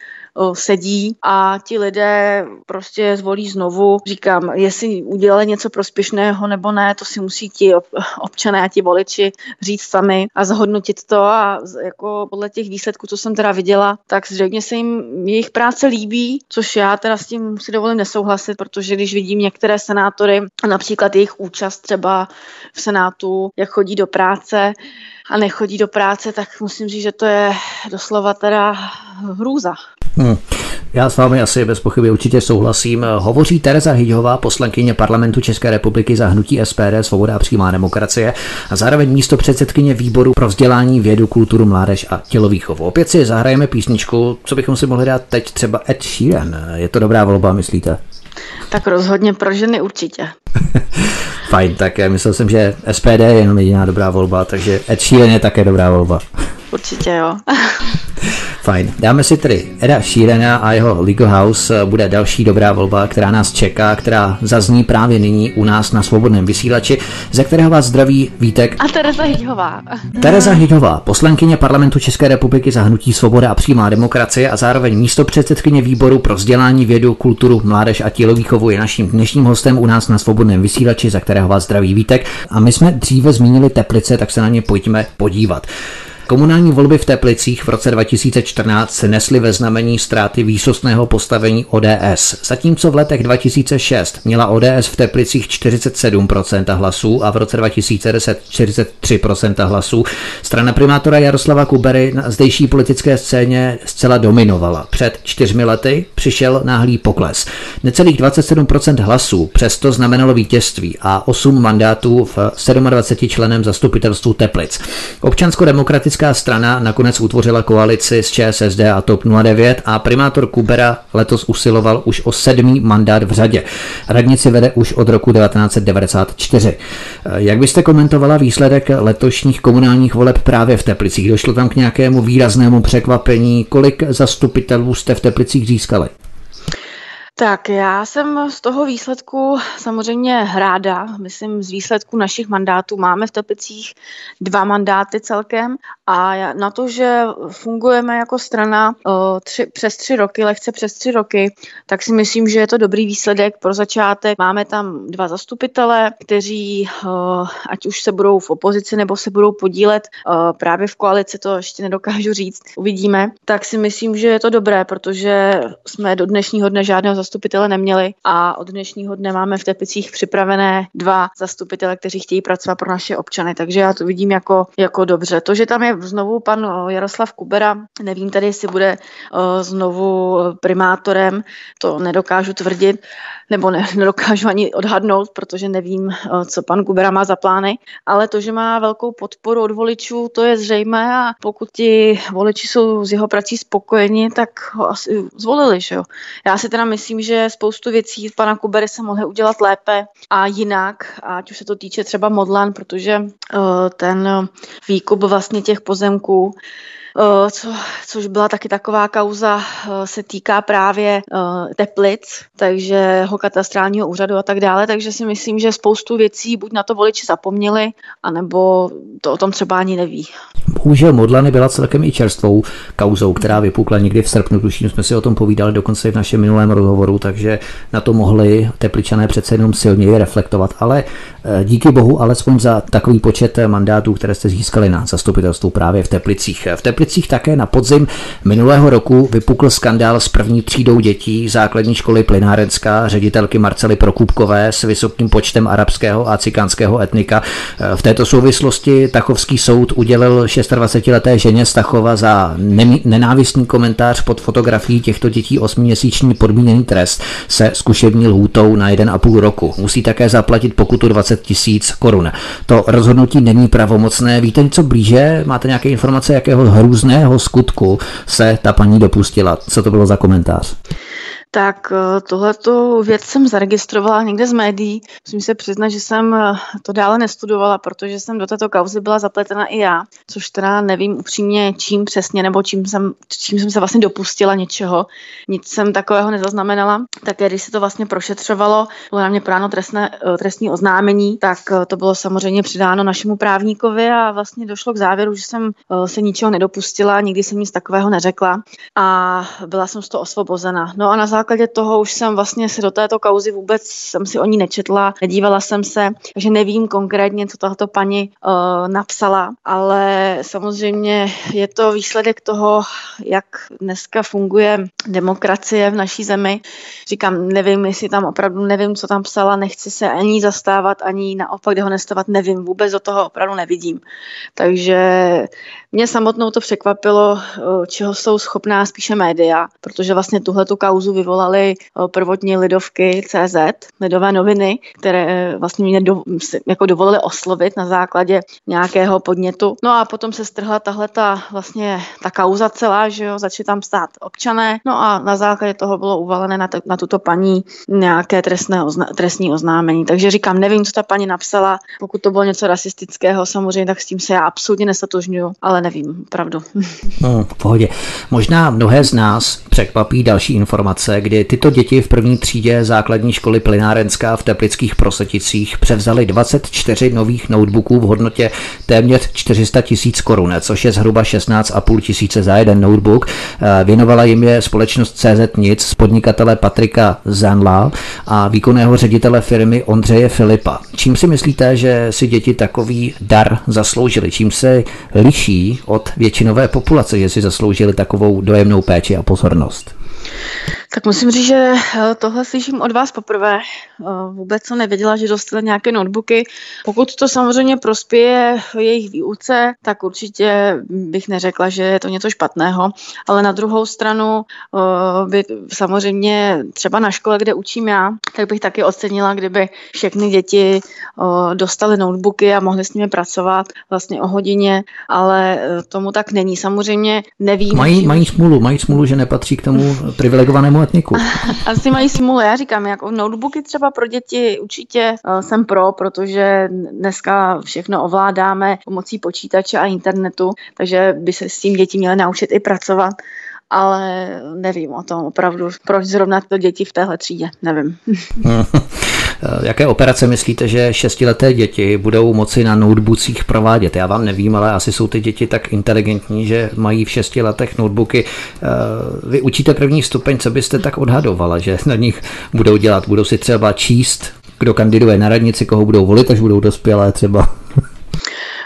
S4: sedí a ti lidé prostě zvolí znovu. Říkám, jestli udělali něco prospěšného nebo ne, to si musí ti občané a ti voliči říct sami a zhodnotit to a jako podle těch výsledků, co jsem teda viděla, tak zřejmě se jim jejich práce líbí, což já teda s tím si dovolím nesouhlasit, protože když vidím některé senátory, například jejich účast třeba v Senátu, jak chodí do práce, a nechodí do práce, tak musím říct, že to je doslova teda hrůza. Hmm.
S1: Já s vámi asi bez pochyby určitě souhlasím. Hovoří Tereza Hyďová, poslankyně parlamentu České republiky za hnutí SPD Svoboda a přímá demokracie a zároveň místo předsedkyně výboru pro vzdělání, vědu, kulturu, mládež a tělovýchovu. Opět si zahrajeme písničku, co bychom si mohli dát teď třeba Ed Sheeran. Je to dobrá volba, myslíte?
S4: Tak rozhodně pro ženy určitě.
S1: Fajn, tak myslel jsem, že SPD je jenom jediná dobrá volba, takže Ed Sheeran je také dobrá volba.
S4: Určitě jo.
S1: Fajn. Dáme si tedy Eda Sheerana a jeho Legal House bude další dobrá volba, která nás čeká, která zazní právě nyní u nás na svobodném vysílači, ze kterého vás zdraví Vítek.
S4: A Tereza Hyďhová.
S1: Tereza Hyďhová, poslankyně parlamentu České republiky za hnutí Svoboda a přímá demokracie a zároveň místo předsedkyně výboru pro vzdělání, vědu, kulturu, mládež a tělovýchovu je naším dnešním hostem u nás na svobodném vysílači, za kterého vás zdraví Vítek. A my jsme dříve zmínili Teplice, tak se na ně pojďme podívat. Komunální volby v Teplicích v roce 2014 se nesly ve znamení ztráty výsostného postavení ODS, zatímco v letech 2006 měla ODS v Teplicích 47% hlasů a v roce 2010 43% hlasů. Strana primátora Jaroslava Kubery na zdejší politické scéně zcela dominovala. Před čtyřmi lety přišel náhlý pokles. Necelých 27% hlasů přesto znamenalo vítězství a 8 mandátů v 27 členem zastupitelstvu Teplic. Občansko-demokratická Komunistická strana nakonec utvořila koalici s ČSSD a TOP 09 a primátor Kubera letos usiloval už o sedmý mandát v řadě. Radnici vede už od roku 1994. Jak byste komentovala výsledek letošních komunálních voleb právě v Teplicích? Došlo tam k nějakému výraznému překvapení? Kolik zastupitelů jste v Teplicích získali?
S4: Tak já jsem z toho výsledku samozřejmě ráda. Myslím, z výsledku našich mandátů máme v Tepicích dva mandáty celkem a na to, že fungujeme jako strana tři, přes tři roky, lehce přes tři roky, tak si myslím, že je to dobrý výsledek pro začátek. Máme tam dva zastupitele, kteří ať už se budou v opozici nebo se budou podílet právě v koalici, to ještě nedokážu říct, uvidíme. Tak si myslím, že je to dobré, protože jsme do dnešního dne žádného zastupitele neměli a od dnešního dne máme v Tepicích připravené dva zastupitele, kteří chtějí pracovat pro naše občany, takže já to vidím jako, jako dobře. To, že tam je znovu pan Jaroslav Kubera, nevím tady, jestli bude znovu primátorem, to nedokážu tvrdit, nebo ne, nedokážu ani odhadnout, protože nevím, co pan Kubera má za plány, ale to, že má velkou podporu od voličů, to je zřejmé a pokud ti voliči jsou z jeho prací spokojeni, tak ho asi zvolili. Že jo? Já si teda myslím, že spoustu věcí pana Kubery se mohly udělat lépe a jinak, ať už se to týče třeba Modlan, protože uh, ten výkup vlastně těch pozemků Eh, co, což byla taky taková kauza, eh, se týká právě eh, Teplic, takže ho katastrálního úřadu a tak dále, takže si myslím, že spoustu věcí buď na to voliči zapomněli, anebo to o tom třeba ani neví.
S1: Bohužel Modlany byla celkem i čerstvou kauzou, která vypukla někdy v srpnu, tuším, jsme si o tom povídali dokonce i v našem minulém rozhovoru, takže na to mohli tepličané přece jenom silněji reflektovat, ale díky bohu alespoň za takový počet mandátů, které jste získali na zastupitelstvu právě v Teplicích. V Teplicích Teplicích také na podzim minulého roku vypukl skandál s první třídou dětí základní školy Plynárenská ředitelky Marcely Prokupkové s vysokým počtem arabského a cikánského etnika. V této souvislosti Tachovský soud udělil 26-leté ženě Stachova za nenávistný komentář pod fotografií těchto dětí 8-měsíční podmíněný trest se zkušební lhůtou na 1,5 roku. Musí také zaplatit pokutu 20 tisíc korun. To rozhodnutí není pravomocné. Víte něco blíže? Máte nějaké informace, jakého hrůzného skutku se ta paní dopustila? Co to bylo za komentář?
S4: Tak eh, tohleto věc jsem zaregistrovala někde z médií. Musím se přiznat, že jsem eh, to dále nestudovala, protože jsem do této kauzy byla zapletena i já, což teda nevím upřímně čím přesně, nebo čím jsem, čím jsem se vlastně dopustila něčeho. Nic jsem takového nezaznamenala. Také když se to vlastně prošetřovalo, bylo na mě práno trestné, eh, trestní oznámení, tak to bylo samozřejmě přidáno našemu právníkovi a vlastně došlo k závěru, že jsem se ničeho nedopustila, nikdy jsem nic takového neřekla a byla jsem z toho osvobozena. No a na základě toho už jsem vlastně se do této kauzy vůbec jsem si o ní nečetla, nedívala jsem se, takže nevím konkrétně, co tato paní uh, napsala, ale samozřejmě je to výsledek toho, jak dneska funguje demokracie v naší zemi. Říkám, nevím, jestli tam opravdu nevím, co tam psala, nechci se ani zastávat, ani naopak dehonestovat, nevím, vůbec do toho opravdu nevidím. Takže mě samotnou to překvapilo, eh, čeho jsou schopná spíše média, protože vlastně tuhle tu kauzu vyvolali eh, prvotní lidovky CZ, lidové noviny, které eh, vlastně mě do, jako dovolili oslovit na základě nějakého podnětu. No a potom se strhla tahle ta vlastně ta kauza celá, že jo, začali tam stát občané, no a na základě toho bylo uvalené na, t- na tuto paní nějaké trestné ozna- trestní oznámení. Takže říkám, nevím, co ta paní napsala, pokud to bylo něco rasistického, samozřejmě, tak s tím se já absolutně nesatožňuju, ale nevím, pravdu.
S1: Hmm, v pohodě. Možná mnohé z nás překvapí další informace, kdy tyto děti v první třídě základní školy Plynárenská v Teplických Proseticích převzali 24 nových notebooků v hodnotě téměř 400 tisíc korun, což je zhruba 16,5 tisíce za jeden notebook. Eh, věnovala jim je společnost CZ Nic z podnikatele Patrika Zanla a výkonného ředitele firmy Ondřeje Filipa. Čím si myslíte, že si děti takový dar zasloužili? Čím se liší od většinové populace, že si zasloužili takovou dojemnou péči a pozornost.
S4: Tak musím říct, že eh, tohle slyším od vás poprvé. Eh, vůbec jsem nevěděla, že dostali nějaké notebooky. Pokud to samozřejmě prospěje jejich výuce, tak určitě bych neřekla, že je to něco špatného. Ale na druhou stranu eh, by samozřejmě třeba na škole, kde učím já, tak bych taky ocenila, kdyby všechny děti dostaly notebooky a mohly s nimi pracovat vlastně o hodině, ale tomu tak není. Samozřejmě nevím.
S1: Mají, mají smůlu, mají smůlu, že nepatří k tomu privilegovanému etniku.
S4: Asi mají smůlu, já říkám, jako notebooky třeba pro děti určitě uh, jsem pro, protože dneska všechno ovládáme pomocí počítače a internetu, takže by se s tím děti měly naučit i pracovat ale nevím o tom opravdu, proč zrovna to děti v téhle třídě, nevím.
S1: Jaké operace myslíte, že šestileté děti budou moci na notebookích provádět? Já vám nevím, ale asi jsou ty děti tak inteligentní, že mají v šesti letech notebooky. Eh, vy učíte první stupeň, co byste tak odhadovala, že na nich budou dělat? Budou si třeba číst, kdo kandiduje na radnici, koho budou volit, až budou dospělé třeba?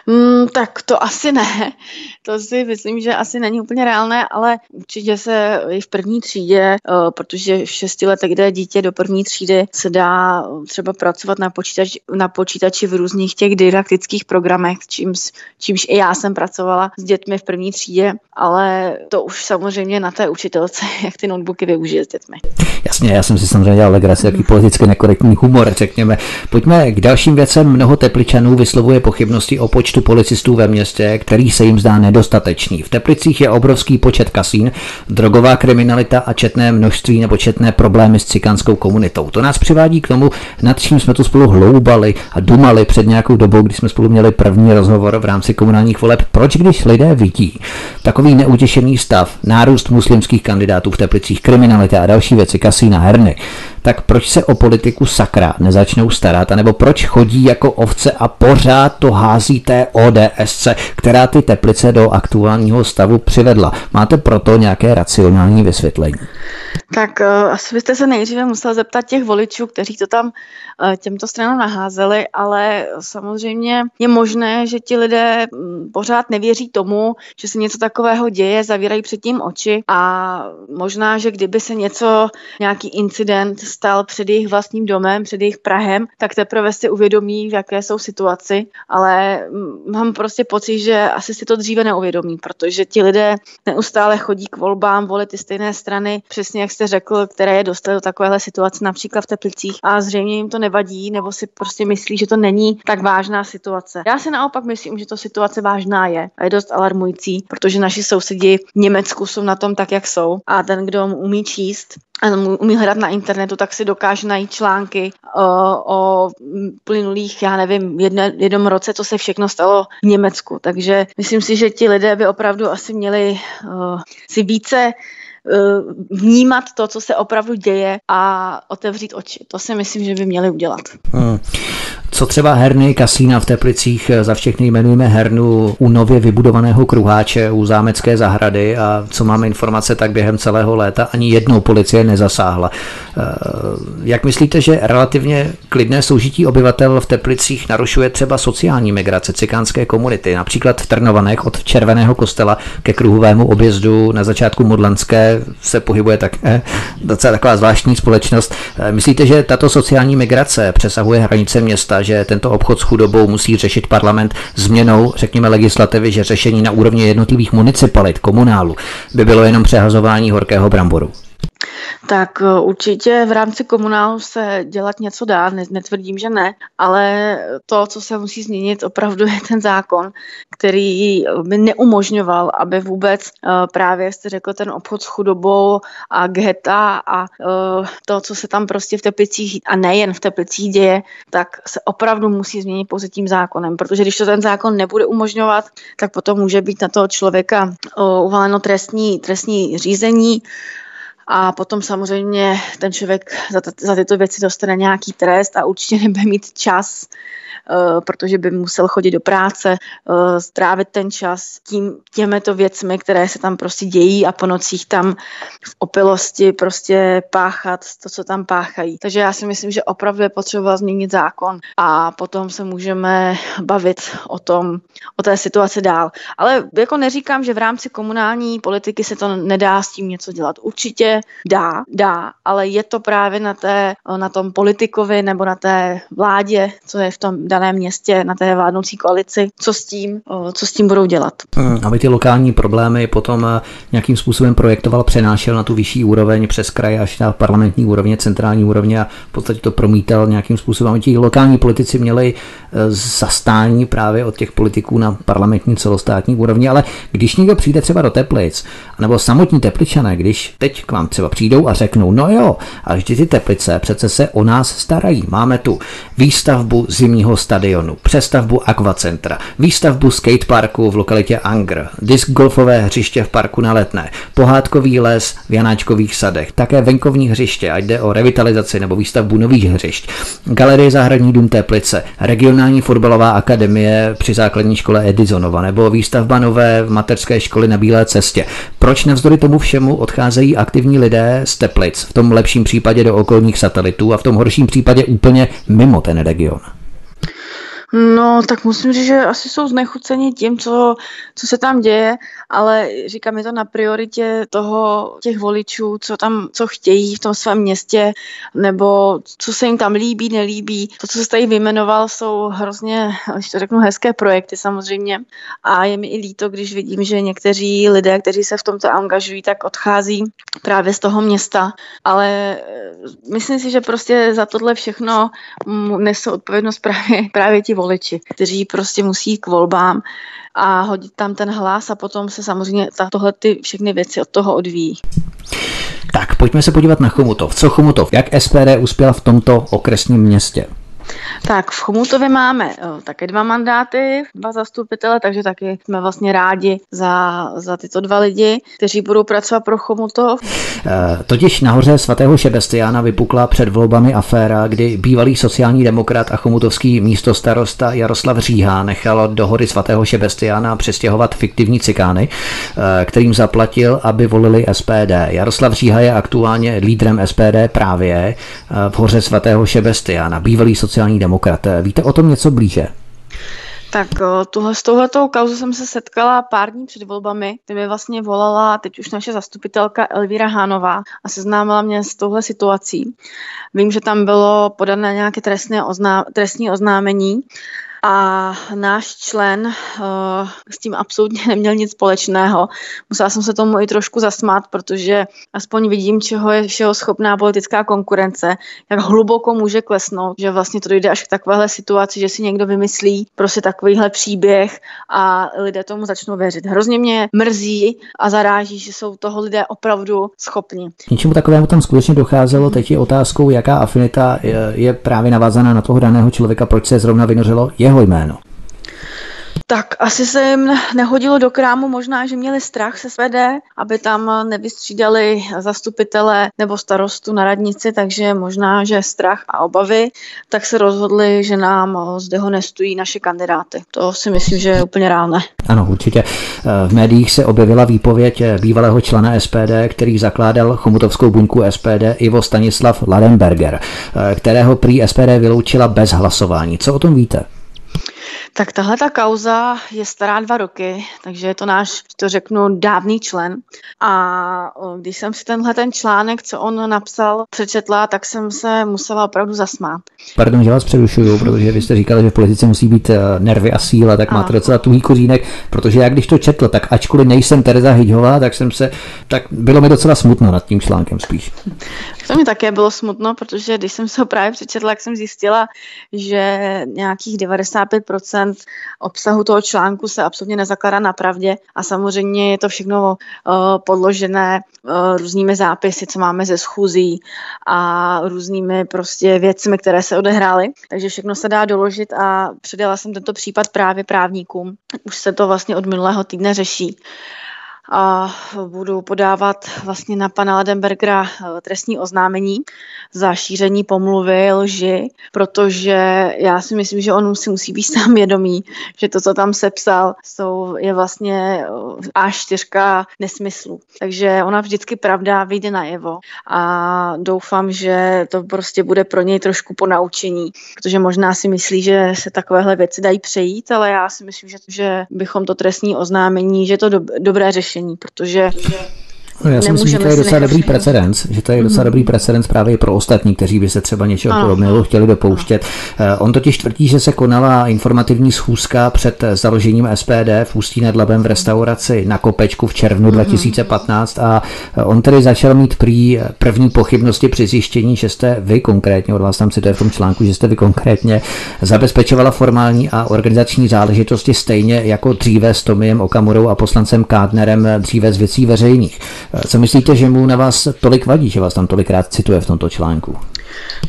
S4: Mm, tak to asi ne. To si myslím, že asi není úplně reálné, ale určitě se i v první třídě, eh, protože v šesti letech, kde dítě do první třídy se dá třeba pracovat na, počítač, na počítači v různých těch didaktických programech, čímž, čímž i já jsem pracovala s dětmi v první třídě, ale to už samozřejmě na té učitelce, jak ty notebooky využije s dětmi.
S1: Jasně, já jsem si samozřejmě dělal legraci, jaký politicky nekorektní humor, řekněme. Pojďme k dalším věcem. Mnoho tepličanů vyslovuje pochybnosti o počtu policistů ve městě, který se jim zdá nedostatečný. V Teplicích je obrovský počet kasín, drogová kriminalita a četné množství nebo četné problémy s cikánskou komunitou. To nás přivádí k tomu, nad čím jsme tu spolu hloubali a dumali před nějakou dobou, kdy jsme spolu měli první rozhovor v rámci komunálních voleb. Proč, když lidé vidí takový neutěšený stav, nárůst muslimských kandidátů v Teplicích, kriminalita a další věci, kasína, herny, tak proč se o politiku sakra nezačnou starat, anebo proč chodí jako ovce a pořád to hází té ODSC, která ty teplice do aktuálního stavu přivedla. Máte proto nějaké racionální vysvětlení?
S4: Tak uh, asi byste se nejdříve musel zeptat těch voličů, kteří to tam uh, těmto stranám naházeli, ale samozřejmě je možné, že ti lidé um, pořád nevěří tomu, že se něco takového děje, zavírají předtím oči a možná, že kdyby se něco, nějaký incident stal před jejich vlastním domem, před jejich Prahem, tak teprve si uvědomí, v jaké jsou situaci, ale mám prostě pocit, že asi si to dříve neuvědomí, protože ti lidé neustále chodí k volbám, volit ty stejné strany, přesně jak jste řekl, které je dostali do takovéhle situace například v Teplicích a zřejmě jim to nevadí, nebo si prostě myslí, že to není tak vážná situace. Já si naopak myslím, že to situace vážná je a je dost alarmující, protože naši sousedi v Německu jsou na tom tak, jak jsou a ten, kdo umí číst, a umí hledat na internetu, tak si dokáže najít články o, o plynulých, já nevím, jedne, jednom roce, co se všechno stalo v Německu. Takže myslím si, že ti lidé by opravdu asi měli uh, si více Eh, vnímat to, co se opravdu děje a otevřít oči. To si myslím, že by měli udělat. Hmm.
S1: Co třeba herny kasína v Teplicích, za všechny jmenujeme hernu u nově vybudovaného kruháče u zámecké zahrady a co máme informace, tak během celého léta ani jednou policie nezasáhla. Eh, jak myslíte, že relativně klidné soužití obyvatel v Teplicích narušuje třeba sociální migrace cikánské komunity, například v Trnovanech od Červeného kostela ke kruhovému objezdu na začátku Modlanské se pohybuje tak eh, docela taková zvláštní společnost. Eh, myslíte, že tato sociální migrace přesahuje hranice města, že tento obchod s chudobou musí řešit parlament změnou, řekněme, legislativy, že řešení na úrovni jednotlivých municipalit, komunálu by bylo jenom přehazování horkého bramboru?
S4: Tak eh, určitě v rámci komunálu se dělat něco dá, netvrdím, že ne, ale to, co se musí změnit, opravdu je ten zákon, který by neumožňoval, aby vůbec eh, právě, jste řekl, ten obchod s chudobou a geta a eh, to, co se tam prostě v Teplicích a nejen v Teplicích děje, tak se opravdu musí změnit pouze tím zákonem, protože když to ten zákon nebude umožňovat, tak potom může být na toho člověka uvaleno trestní, trestní řízení, a potom samozřejmě ten člověk za, za tyto věci dostane nějaký trest a určitě nebude mít čas protože by musel chodit do práce, eh, strávit ten čas tím, těmito věcmi, které se tam prostě dějí a po nocích tam v opilosti prostě páchat to, co tam páchají. Takže já si myslím, že opravdu je potřeba změnit zákon a potom se můžeme bavit o tom, o té situaci dál. Ale jako neříkám, že v rámci komunální politiky se to nedá s tím něco dělat. Určitě dá, dá, ale je to právě na, té, na tom politikovi nebo na té vládě, co je v tom daném městě, na té vládnoucí koalici, co s tím, co s tím budou dělat.
S1: Hmm, aby ty lokální problémy potom eh, nějakým způsobem projektoval, přenášel na tu vyšší úroveň přes kraj až na parlamentní úrovně, centrální úrovně a v podstatě to promítal nějakým způsobem. Aby ti lokální politici měli eh, zastání právě od těch politiků na parlamentní celostátní úrovni, ale když někdo přijde třeba do Teplic, nebo samotní Tepličané, když teď k vám třeba přijdou a řeknou, no jo, ale vždy ty Teplice přece se o nás starají. Máme tu výstavbu zimního stadionu, přestavbu akvacentra, výstavbu skateparku v lokalitě Angr, disk golfové hřiště v parku na Letné, pohádkový les v Janáčkových sadech, také venkovní hřiště, ať jde o revitalizaci nebo výstavbu nových hřišť, galerie Zahradní dům Teplice, regionální fotbalová akademie při základní škole Edisonova nebo výstavba nové mateřské školy na Bílé cestě. Proč navzdory tomu všemu odcházejí aktivní lidé z Teplic, v tom lepším případě do okolních satelitů a v tom horším případě úplně mimo ten region?
S4: No, tak musím říct, že asi jsou znechuceni tím, co, co se tam děje, ale říkám, je to na prioritě toho, těch voličů, co tam, co chtějí v tom svém městě, nebo co se jim tam líbí, nelíbí. To, co se tady vyjmenoval, jsou hrozně, když to řeknu, hezké projekty samozřejmě. A je mi i líto, když vidím, že někteří lidé, kteří se v tomto angažují, tak odchází právě z toho města. Ale eh, myslím si, že prostě za tohle všechno nesou odpovědnost právě, právě ti voliči, kteří prostě musí k volbám a hodit tam ten hlas a potom se samozřejmě tohle ty všechny věci od toho odvíjí.
S1: Tak pojďme se podívat na Chomutov. Co Chomutov? Jak SPD uspěla v tomto okresním městě?
S4: Tak v Chomutově máme o, také dva mandáty, dva zastupitele, takže taky jsme vlastně rádi za, za tyto dva lidi, kteří budou pracovat pro Chomutov.
S1: E, totiž nahoře svatého Šebestiána vypukla před volbami aféra, kdy bývalý sociální demokrat a chomutovský místo starosta Jaroslav Říha nechal do hory svatého Šebestiána přestěhovat fiktivní cikány, e, kterým zaplatil, aby volili SPD. Jaroslav Říha je aktuálně lídrem SPD právě v hoře svatého Šebestiána, bývalý sociální demokrat. Víte o tom něco blíže?
S4: Tak tuhle, s touhletou kauzu jsem se setkala pár dní před volbami, kdy mi vlastně volala teď už naše zastupitelka Elvíra Hánová a seznámila mě s touhle situací. Vím, že tam bylo podané nějaké trestné ozná, trestní oznámení a náš člen uh, s tím absolutně neměl nic společného. Musela jsem se tomu i trošku zasmát, protože aspoň vidím, čeho je všeho schopná politická konkurence, jak hluboko může klesnout, že vlastně to dojde až k takovéhle situaci, že si někdo vymyslí prostě takovýhle příběh a lidé tomu začnou věřit. Hrozně mě mrzí a zaráží, že jsou toho lidé opravdu schopni.
S1: Něčemu takovému tam skutečně docházelo. Teď je otázkou, jaká afinita je, je právě navázaná na toho daného člověka, proč se zrovna vynořilo jeho jeho jméno?
S4: Tak asi se jim nehodilo do krámu, možná, že měli strach se svede, aby tam nevystřídali zastupitele nebo starostu na radnici, takže možná, že strach a obavy, tak se rozhodli, že nám zde honestují naše kandidáty. To si myslím, že je úplně reálné.
S1: Ano, určitě. V médiích se objevila výpověď bývalého člena SPD, který zakládal chomutovskou buňku SPD Ivo Stanislav Ladenberger, kterého prý SPD vyloučila bez hlasování. Co o tom víte?
S4: Tak tahle ta kauza je stará dva roky, takže je to náš, to řeknu, dávný člen. A když jsem si tenhle ten článek, co on napsal, přečetla, tak jsem se musela opravdu zasmát.
S1: Pardon, že vás přerušuju, protože vy jste říkali, že v politice musí být eh, nervy a síla, tak a. máte docela tuhý kořínek, protože já když to četl, tak ačkoliv nejsem Tereza Hyďhová, tak jsem se, tak bylo mi docela smutno nad tím článkem spíš.
S4: To mi také bylo smutno, protože když jsem se ho právě přečetla, tak jsem zjistila, že nějakých 95% obsahu toho článku se absolutně nezakládá na pravdě a samozřejmě je to všechno uh, podložené uh, různými zápisy, co máme ze schůzí a různými prostě věcmi, které se odehrály. Takže všechno se dá doložit a předala jsem tento případ právě právníkům. Už se to vlastně od minulého týdne řeší a budu podávat vlastně na pana Ladenbergera eh, trestní oznámení za šíření pomluvy, lži, protože já si myslím, že on si musí být sám vědomý, že to, co tam sepsal, jsou, je vlastně eh, čtyřka nesmyslu. Takže ona vždycky pravda vyjde najevo a doufám, že to prostě bude pro něj trošku po naučení, protože možná si myslí, že se takovéhle věci dají přejít, ale já si myslím, že, že bychom to trestní oznámení, že to do, dobré řešení řešení, protože
S1: No já si myslím, že to je docela dobrý precedens, že to je docela mm. dobrý precedens právě pro ostatní, kteří by se třeba něčeho podobného chtěli dopouštět. Ano. On totiž tvrdí, že se konala informativní schůzka před založením SPD v Ústí nad Labem v restauraci na Kopečku v červnu mm. 2015 a on tedy začal mít prý první pochybnosti při zjištění, že jste vy konkrétně, od vás tam cituje v tom článku, že jste vy konkrétně zabezpečovala formální a organizační záležitosti stejně jako dříve s Tomiem Okamurou a poslancem Kádnerem dříve z věcí veřejných. Co myslíte, že mu na vás tolik vadí, že vás tam tolikrát cituje v tomto článku?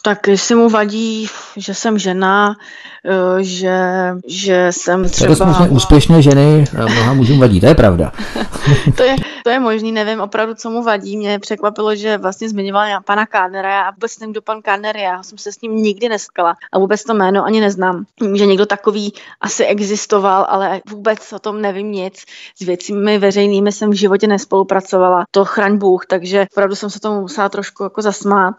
S4: Tak jestli mu vadí, že jsem žena, eh, že, že jsem třeba...
S1: To je úspěšné ženy mnoha mužům vadí, to je pravda.
S4: to, je, to je možný, nevím opravdu, co mu vadí. Mě překvapilo, že vlastně zmiňoval pana Kárnera a vůbec nevím, kdo pan Kárner je. Já jsem se s ním nikdy neskala a vůbec to jméno ani neznám. Že někdo takový asi existoval, ale vůbec o tom nevím nic. S věcmi veřejnými jsem v životě nespolupracovala. To chraň Bůh, takže opravdu jsem se tomu musela trošku jako zasmát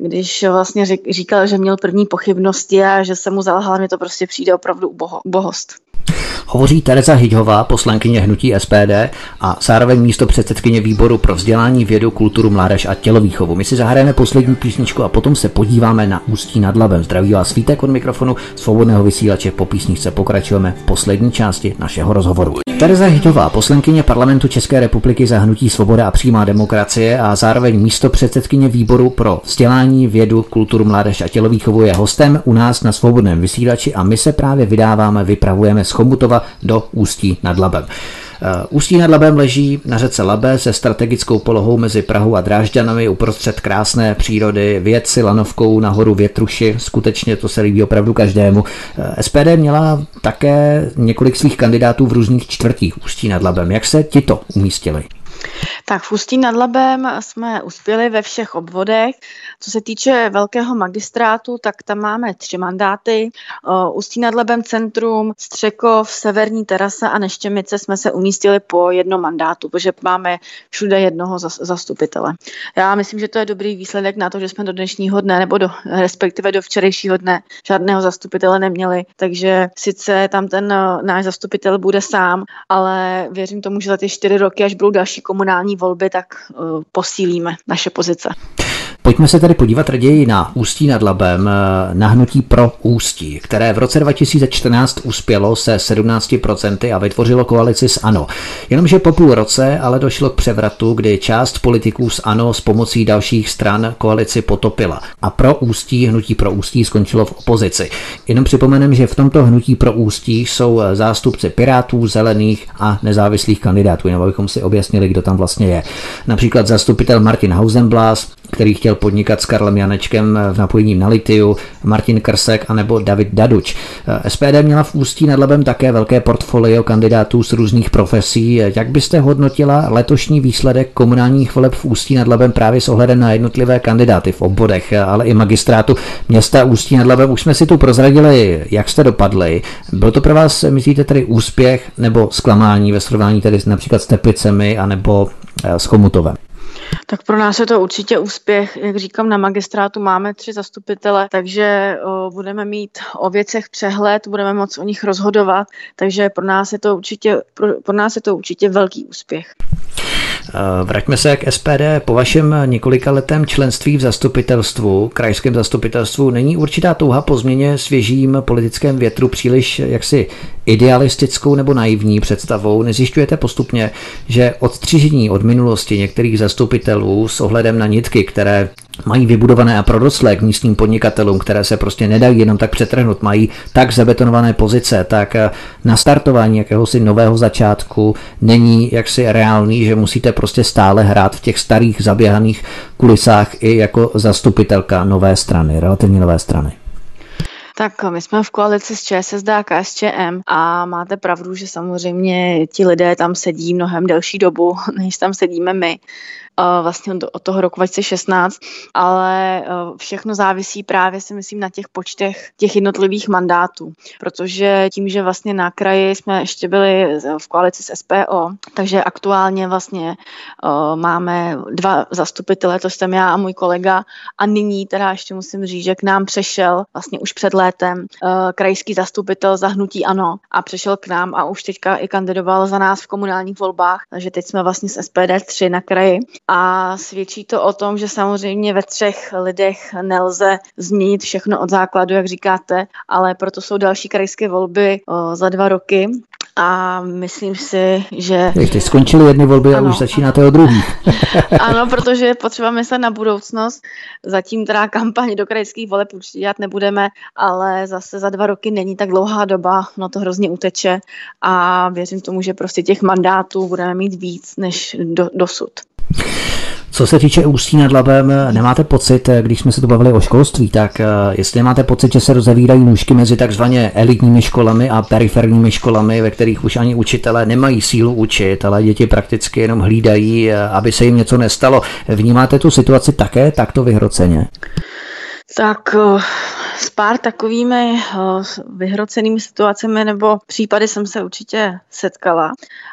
S4: když vlastně říkal, že měl první pochybnosti a že se mu zalhala, mi to prostě přijde opravdu uboho, ubohost.
S1: Hovoří Tereza Hyďhová, poslankyně hnutí SPD a zároveň místo předsedkyně výboru pro vzdělání, vědu, kulturu, mládež a tělovýchovu. My si zahrajeme poslední písničku a potom se podíváme na Ústí nad Labem. Zdraví vás Svítek od mikrofonu svobodného vysílače. Po písničce pokračujeme v poslední části našeho rozhovoru. Tereza Hyďhová, poslankyně parlamentu České republiky za hnutí Svoboda a přímá demokracie a zároveň místo předsedkyně výboru pro vzdělání, vědu, kulturu, mládež a tělovýchovu je hostem u nás na svobodném vysílači a my se právě vydáváme, vypravujeme z Chomutova do Ústí nad Labem. Ústí nad Labem leží na řece Labe se strategickou polohou mezi Prahou a Drážďanami uprostřed krásné přírody, věci lanovkou nahoru větruši. Skutečně to se líbí opravdu každému. SPD měla také několik svých kandidátů v různých čtvrtích Ústí nad Labem. Jak se ti to umístili?
S4: Tak v Ústí nad Labem jsme uspěli ve všech obvodech. Co se týče velkého magistrátu, tak tam máme tři mandáty. Ústí nad Labem centrum, Střekov, Severní terasa a Neštěmice jsme se umístili po jednom mandátu, protože máme všude jednoho zastupitele. Já myslím, že to je dobrý výsledek na to, že jsme do dnešního dne nebo do, respektive do včerejšího dne žádného zastupitele neměli. Takže sice tam ten náš zastupitel bude sám, ale věřím tomu, že za ty čtyři roky, až budou další komunální volby, tak uh, posílíme naše pozice.
S1: Pojďme se tedy podívat raději na Ústí nad Labem, eh, na hnutí pro Ústí, které v roce 2014 uspělo se 17% a vytvořilo koalici s ANO. Jenomže po půl roce ale došlo k převratu, kdy část politiků z ANO s pomocí dalších stran koalici potopila. A pro Ústí, hnutí pro Ústí skončilo v opozici. Jenom připomenem, že v tomto hnutí pro Ústí jsou zástupci Pirátů, Zelených a nezávislých kandidátů, jenom abychom si objasnili, kdo tam vlastně je. Například zastupitel Martin Hausenblas, který chtěl podnikat s Karlem Janečkem v napojení na litiu, Martin Krsek a nebo David Daduč. SPD měla v Ústí nad Labem také velké portfolio kandidátů z různých profesí. Jak byste hodnotila letošní výsledek komunálních voleb v Ústí nad Labem právě s ohledem na jednotlivé kandidáty v obvodech, ale i magistrátu města Ústí nad Labem? Už jsme si tu prozradili, jak jste dopadli. Byl to pro vás, myslíte, tedy úspěch nebo zklamání ve srovnání tedy například s Teplicemi anebo eh, s Chomutovem?
S4: Tak pro nás je to určitě úspěch. Jak říkám, na magistrátu máme tři zastupitele, takže budeme mít o věcech přehled, budeme moct o nich rozhodovat, takže pro nás je to určitě, pro, pro nás je to určitě velký úspěch.
S1: Vraťme se k SPD. Po vašem několika letém členství v zastupitelstvu, krajském zastupitelstvu, není určitá touha po změně svěžím politickém větru příliš jaksi idealistickou nebo naivní představou? Nezjišťujete postupně, že odstřižení od minulosti některých zastupitelů s ohledem na nitky, které mají vybudované a prorostlé k místním podnikatelům, které se prostě nedají jenom tak přetrhnout, mají tak zabetonované pozice, tak eh, nastartování jakéhosi nového začátku není jaksi reálný, že musíte prostě stále hrát v těch starých zaběhaných kulisách i jako zastupitelka nové strany, relativně nové strany.
S4: Tak my jsme v koalici s ČSSD a KSČM a máte pravdu, že samozřejmě ti lidé tam sedí mnohem delší dobu, než tam sedíme my vlastně od toho roku 2016, ale všechno závisí právě si myslím na těch počtech těch jednotlivých mandátů, protože tím, že vlastně na kraji jsme ještě byli v koalici s SPO, takže aktuálně vlastně máme dva zastupitele, to jsem já a můj kolega a nyní teda ještě musím říct, že k nám přešel vlastně už před létem krajský zastupitel za hnutí ANO a přešel k nám a už teďka i kandidoval za nás v komunálních volbách, takže teď jsme vlastně s SPD 3 na kraji a svědčí to o tom, že samozřejmě ve třech lidech nelze změnit všechno od základu, jak říkáte, ale proto jsou další krajské volby o, za dva roky a myslím si, že...
S1: Teď skončily jedny volby ano. a už začínáte o druhý.
S4: ano, protože je potřeba myslet na budoucnost. Zatím teda kampaň do krajských voleb určitě dělat nebudeme, ale zase za dva roky není tak dlouhá doba, no to hrozně uteče a věřím tomu, že prostě těch mandátů budeme mít víc než do, dosud.
S1: Co se týče Ústí nad Labem, nemáte pocit, když jsme se tu bavili o školství, tak eh, jestli máte pocit, že se rozevírají nůžky mezi takzvaně elitními školami a periferními školami, ve kterých už ani učitelé nemají sílu učit, ale děti prakticky jenom hlídají, eh, aby se jim něco nestalo. Vnímáte tu situaci také takto vyhroceně?
S4: Tak eh, s pár takovými vyhrocenými situacemi nebo případy jsem se určitě setkala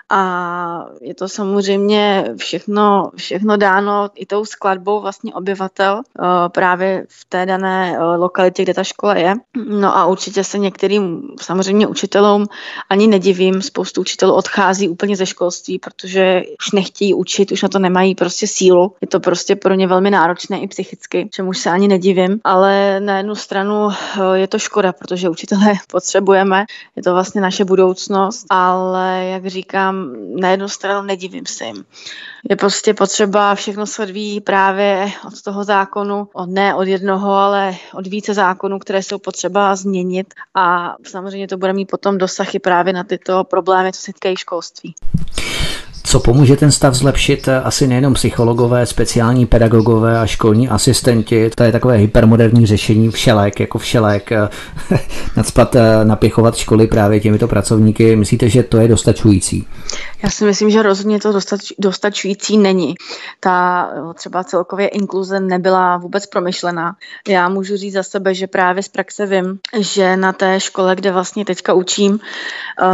S4: a je to samozřejmě všechno, všechno dáno i tou skladbou vlastně obyvatel právě v té dané lokalitě, kde ta škola je. No a určitě se některým samozřejmě učitelům ani nedivím, spoustu učitelů odchází úplně ze školství, protože už nechtějí učit, už na to nemají prostě sílu. Je to prostě pro ně velmi náročné i psychicky, čemu se ani nedivím, ale na jednu stranu je to škoda, protože učitele potřebujeme, je to vlastně naše budoucnost, ale jak říkám, na jednu stranu nedivím se jim. Je prostě potřeba, všechno se odvíjí právě od toho zákonu, od ne od jednoho, ale od více zákonů, které jsou potřeba změnit a samozřejmě to bude mít potom dosahy právě na tyto problémy, co se týkají školství.
S1: Co pomůže ten stav zlepšit? Asi nejenom psychologové, speciální pedagogové a školní asistenti. To je takové hypermoderní řešení všelek, jako všelek. Nadspat, napěchovat školy právě těmito pracovníky. Myslíte, že to je dostačující?
S4: Já si myslím, že rozhodně to dostač, dostačující není. Ta třeba celkově inkluze nebyla vůbec promyšlená. Já můžu říct za sebe, že právě z praxe vím, že na té škole, kde vlastně teďka učím,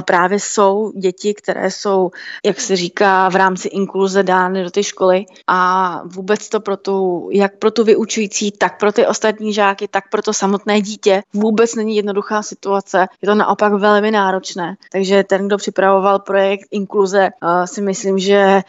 S4: právě jsou děti, které jsou, jak se říká, v rámci inkluze dány do té školy a vůbec to pro tu, jak pro tu vyučující, tak pro ty ostatní žáky, tak pro to samotné dítě vůbec není jednoduchá situace. Je to naopak velmi náročné. Takže ten, kdo připravoval projekt inkluze, si myslím, že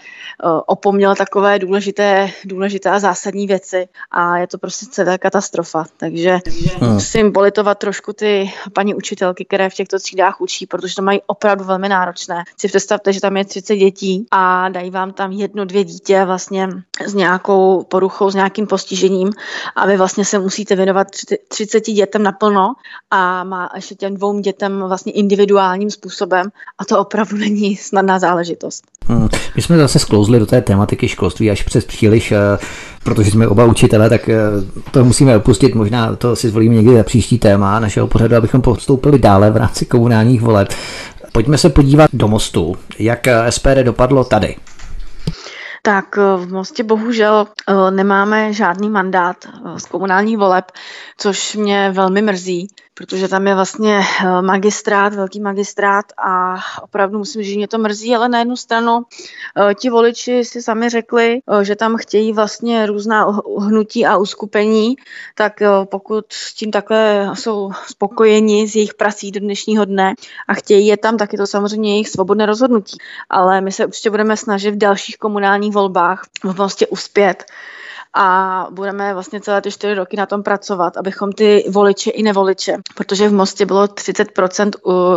S4: opomněl takové důležité, důležité a zásadní věci a je to prostě celá katastrofa. Takže hmm. musím politovat trošku ty paní učitelky, které v těchto třídách učí, protože to mají opravdu velmi náročné. Si představte, že tam je 30 dětí a dají vám tam jedno, dvě dítě vlastně s nějakou poruchou, s nějakým postižením a vy vlastně se musíte věnovat 30 dětem naplno a má ještě těm dvou dětem vlastně individuálním způsobem a to opravdu není snadná záležitost.
S1: Hmm. My jsme zase sklouzli do té tematiky školství až přes příliš, eh, protože jsme oba učitelé, tak eh, to musíme opustit. Možná to si zvolíme někdy za příští téma našeho pořadu, abychom postoupili dále v rámci komunálních voleb. Pojďme se podívat do mostu. Jak eh, SPD dopadlo tady?
S4: Tak v Mostě bohužel nemáme žádný mandát z komunálních voleb, což mě velmi mrzí, protože tam je vlastně eh, magistrát, velký magistrát a opravdu musím říct, že mě to mrzí, ale na jednu stranu eh, ti voliči si sami řekli, eh, že tam chtějí vlastně různá hnutí a uskupení, tak pokud s tím takhle jsou spokojeni z jejich prací do dnešního dne a chtějí je tam, tak je to samozřejmě jejich svobodné rozhodnutí. Ale my se určitě budeme snažit v dalších komunálních volbách v Mostě uspět a budeme vlastně celé ty čtyři roky na tom pracovat, abychom ty voliče i nevoliče, protože v Mostě bylo 30%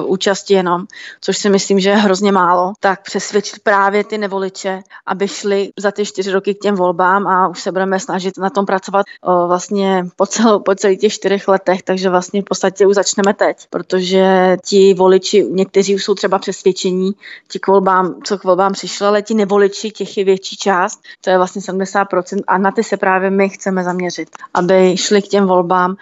S4: účasti jenom, což si myslím, že je hrozně málo, tak přesvědčit právě ty nevoliče, aby šli za ty čtyři roky k těm volbám a už se budeme snažit na tom pracovat o, vlastně po, celou, po celých těch čtyřech letech, takže vlastně v podstatě už začneme teď, protože ti voliči, někteří už jsou třeba přesvědčení, ti k volbám, co k volbám přišli, ale ti nevoliči, těch je větší část, to je vlastně 70% a na ty se právě my chceme zaměřit, aby šli k těm volbám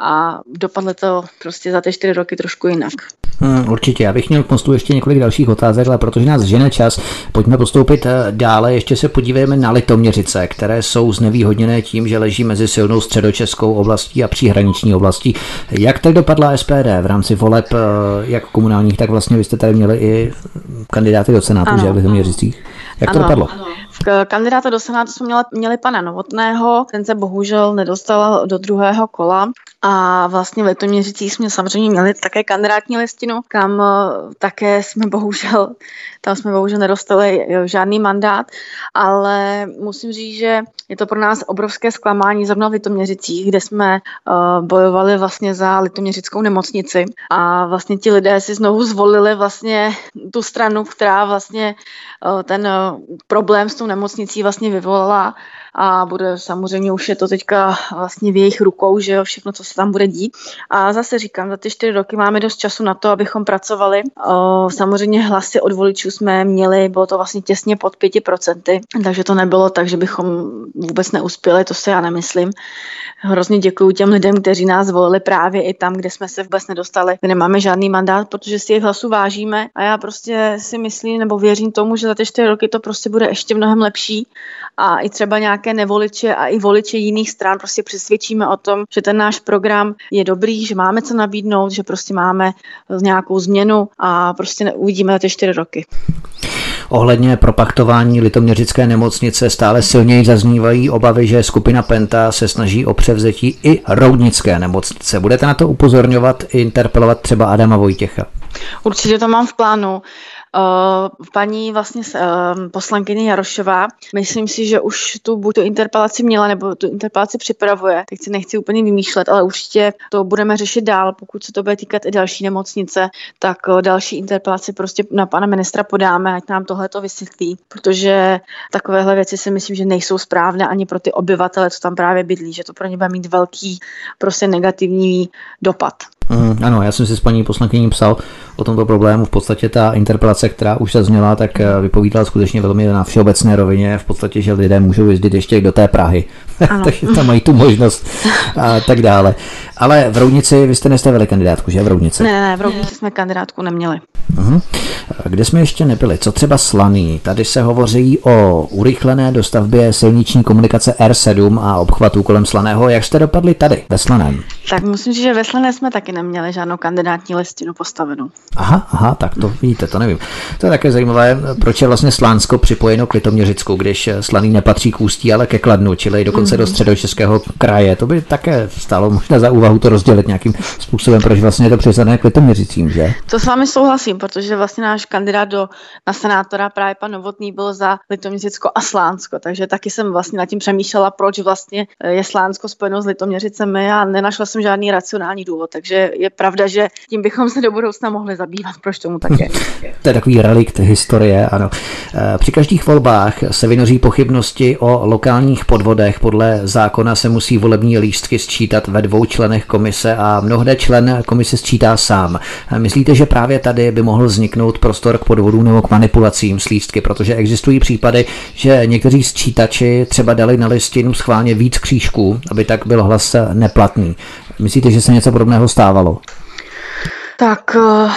S4: a dopadlo to prostě za ty čtyři roky trošku jinak.
S1: Hmm, určitě, já bych měl k ještě několik dalších otázek, ale protože nás žene čas, pojďme postoupit eh, dále. Ještě se podívejme na Litoměřice, které jsou znevýhodněné tím, že leží mezi silnou středočeskou oblastí a příhraniční oblastí. Jak tak dopadla SPD v rámci voleb, eh, jak komunálních, tak vlastně vy jste tady měli i kandidáty do Senátu, ano, že v Litoměřicích. Jak ano, to dopadlo? Ano.
S4: Kandidáta do Senátu jsme měli, měli pana Novotného, ten se bohužel nedostal do druhého kola. A vlastně v Litoměřicích jsme samozřejmě měli také kandidátní listinu, kam eh, také jsme bohužel, tam jsme bohužel nedostali eh, žádný mandát, ale musím říct, že je to pro nás obrovské zklamání zrovna v Litoměřicích, kde jsme uh, bojovali vlastně za Litoměřickou nemocnici a vlastně ti lidé si znovu zvolili vlastně tu stranu, která vlastně uh, ten uh, problém s tou nemocnicí vlastně vyvolala a bude samozřejmě už je to teďka vlastně v jejich rukou, že jo, všechno, co se tam bude dít. A zase říkám, za ty čtyři roky máme dost času na to, abychom pracovali. Samozřejmě hlasy od voličů jsme měli, bylo to vlastně těsně pod 5%, takže to nebylo tak, že bychom vůbec neuspěli, to se já nemyslím. Hrozně děkuji těm lidem, kteří nás volili právě i tam, kde jsme se vůbec nedostali, kde nemáme žádný mandát, protože si jejich hlasů vážíme a já prostě si myslím nebo věřím tomu, že za ty čtyři roky to prostě bude ještě mnohem lepší a i třeba nějaké nevoliče a i voliče jiných stran prostě přesvědčíme o tom, že ten náš program je dobrý, že máme co nabídnout, že prostě máme nějakou změnu a prostě uvidíme za ty čtyři roky.
S1: Ohledně propaktování litoměřické nemocnice stále silněji zaznívají obavy, že skupina Penta se snaží o převzetí i roudnické nemocnice. Budete na to upozorňovat, interpelovat třeba Adama Vojtěcha?
S4: Určitě to mám v plánu. Uh, paní vlastně uh, poslankyně Jarošová, myslím si, že už tu buď tu interpelaci měla, nebo tu interpelaci připravuje, teď si nechci úplně vymýšlet, ale určitě to budeme řešit dál, pokud se to bude týkat i další nemocnice, tak uh, další interpelaci prostě na pana ministra podáme, ať nám tohle to vysvětlí, protože takovéhle věci si myslím, že nejsou správné ani pro ty obyvatele, co tam právě bydlí, že to pro ně bude mít velký prostě negativní dopad.
S1: Mm, ano, já jsem si s paní poslankyní psal o tomto problému. V podstatě ta interpelace, která už zazněla, tak eh, vypovídala skutečně velmi na všeobecné rovině. V podstatě, že lidé můžou jezdit ještě do té Prahy, takže tam mají tu možnost a tak dále. Ale v Roudnici, vy jste nestavili kandidátku, že v Roudnici?
S4: Ne, ne, ne, v Roudnici jsme kandidátku neměli.
S1: Uh-huh. Kde jsme ještě nebyli? Co třeba Slaný? Tady se hovoří o urychlené dostavbě silniční komunikace R7 a obchvatu kolem Slaného. Jak jste dopadli tady, ve Slaném?
S4: Tak musím říct, že ve Slané jsme taky neměli žádnou kandidátní listinu postavenou.
S1: Aha, aha, tak to vidíte, to nevím. To je také zajímavé, proč je vlastně Slánsko připojeno k Litoměřicku, když Slaný nepatří k Ústí, ale ke Kladnu, čili dokonce mm-hmm. do středočeského kraje. To by také stálo možná za úvahu to rozdělit nějakým způsobem, proč vlastně je to přiznané k Litoměřicím, že?
S4: To s vámi souhlasím, protože vlastně náš kandidát do, na senátora právě pan Novotný byl za Litoměřicko a Slánsko, takže taky jsem vlastně nad tím přemýšlela, proč vlastně je Slánsko spojeno s Litoměřicemi a nenašla jsem žádný racionální důvod, takže je pravda, že tím bychom se do budoucna mohli zabývat, proč tomu tak je.
S1: to je takový relikt historie, ano. Eh, při každých volbách se vynoří pochybnosti o lokálních podvodech. Podle zákona se musí volební lístky sčítat ve dvou členech komise a mnohde člen komise sčítá sám. Eh, myslíte, že právě tady by mohl vzniknout prostor k podvodům nebo k manipulacím s lístky, protože existují případy, že někteří sčítači třeba dali na listinu schválně víc křížků, aby tak byl hlas neplatný. Myslíte, že se něco podobného stávalo?
S4: Tak uh,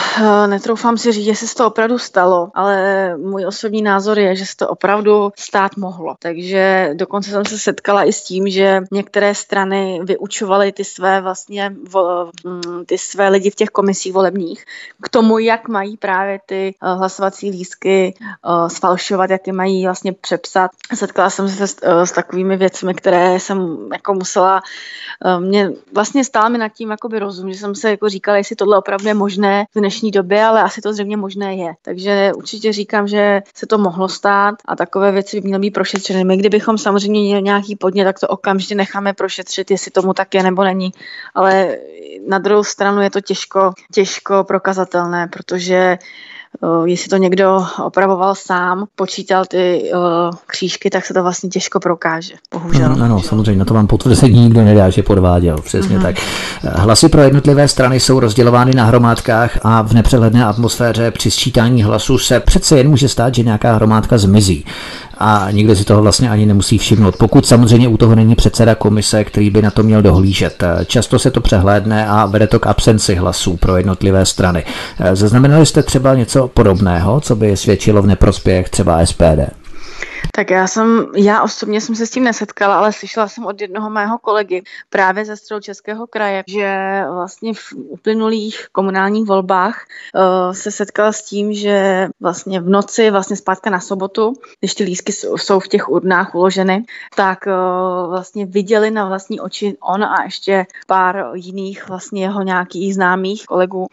S4: netroufám si říct, jestli se to opravdu stalo, ale můj osobní názor je, že se to opravdu stát mohlo. Takže dokonce jsem se setkala i s tím, že některé strany vyučovaly ty své vlastně mm, ty své lidi v těch komisích volebních k tomu, jak mají právě ty uh, hlasovací lístky sfalšovat, jak je mají vlastně přepsat. Setkala jsem se s, takovými věcmi, které jsem jako musela, mě vlastně stále mi nad tím jakoby rozum, že jsem se jako říkala, jestli tohle opravdu je možné v dnešní době, ale asi to zřejmě možné je. Takže určitě říkám, že se to mohlo stát a takové věci by měly být prošetřeny. My kdybychom samozřejmě měli nějaký podnět, tak to okamžitě necháme prošetřit, jestli tomu tak je nebo není. Ale na druhou stranu je to těžko, těžko prokazatelné, protože jestli to někdo opravoval sám, počítal ty uh, křížky, tak se to vlastně těžko prokáže, bohužel.
S1: Ano, ano samozřejmě, na to vám potvrzení nikdo nedá, že podváděl, přesně uh-huh. tak. Hlasy pro jednotlivé strany jsou rozdělovány na hromádkách a v nepřehledné atmosféře při sčítání hlasů se přece jen může stát, že nějaká hromádka zmizí a nikdo si toho vlastně ani nemusí všimnout. Pokud samozřejmě u toho není předseda komise, který by na to měl dohlížet. Často se to přehlédne a vede to k absenci hlasů pro jednotlivé strany. Zaznamenali jste třeba něco podobného, co by svědčilo v neprospěch třeba SPD?
S4: Tak já jsem, já osobně jsem se s tím nesetkala, ale slyšela jsem od jednoho mého kolegy právě ze Českého kraje, že vlastně v uplynulých komunálních volbách uh, se setkala s tím, že vlastně v noci, vlastně zpátka na sobotu, když ty lísky jsou v těch urnách uloženy, tak uh, vlastně viděli na vlastní oči on a ještě pár jiných vlastně jeho nějakých známých kolegů, uh,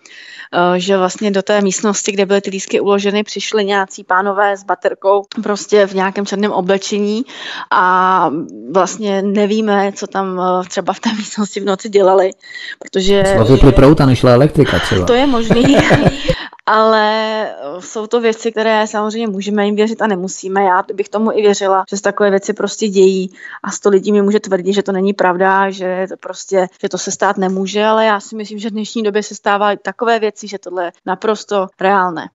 S4: že vlastně do té místnosti, kde byly ty lísky uloženy, přišli nějací pánové s baterkou prostě v nějakém černém oblečení a vlastně nevíme, co tam eh, třeba v té místnosti v noci dělali, protože...
S1: Vypli prout a nešla elektrika třeba.
S4: To je možný, ale jsou to věci, které samozřejmě můžeme jim věřit a nemusíme. Já bych tomu i věřila, že se takové věci prostě dějí a sto lidí mi může tvrdit, že to není pravda, že to prostě, že to se stát nemůže, ale já si myslím, že v dnešní době se stávají takové věci, že tohle je naprosto reálné.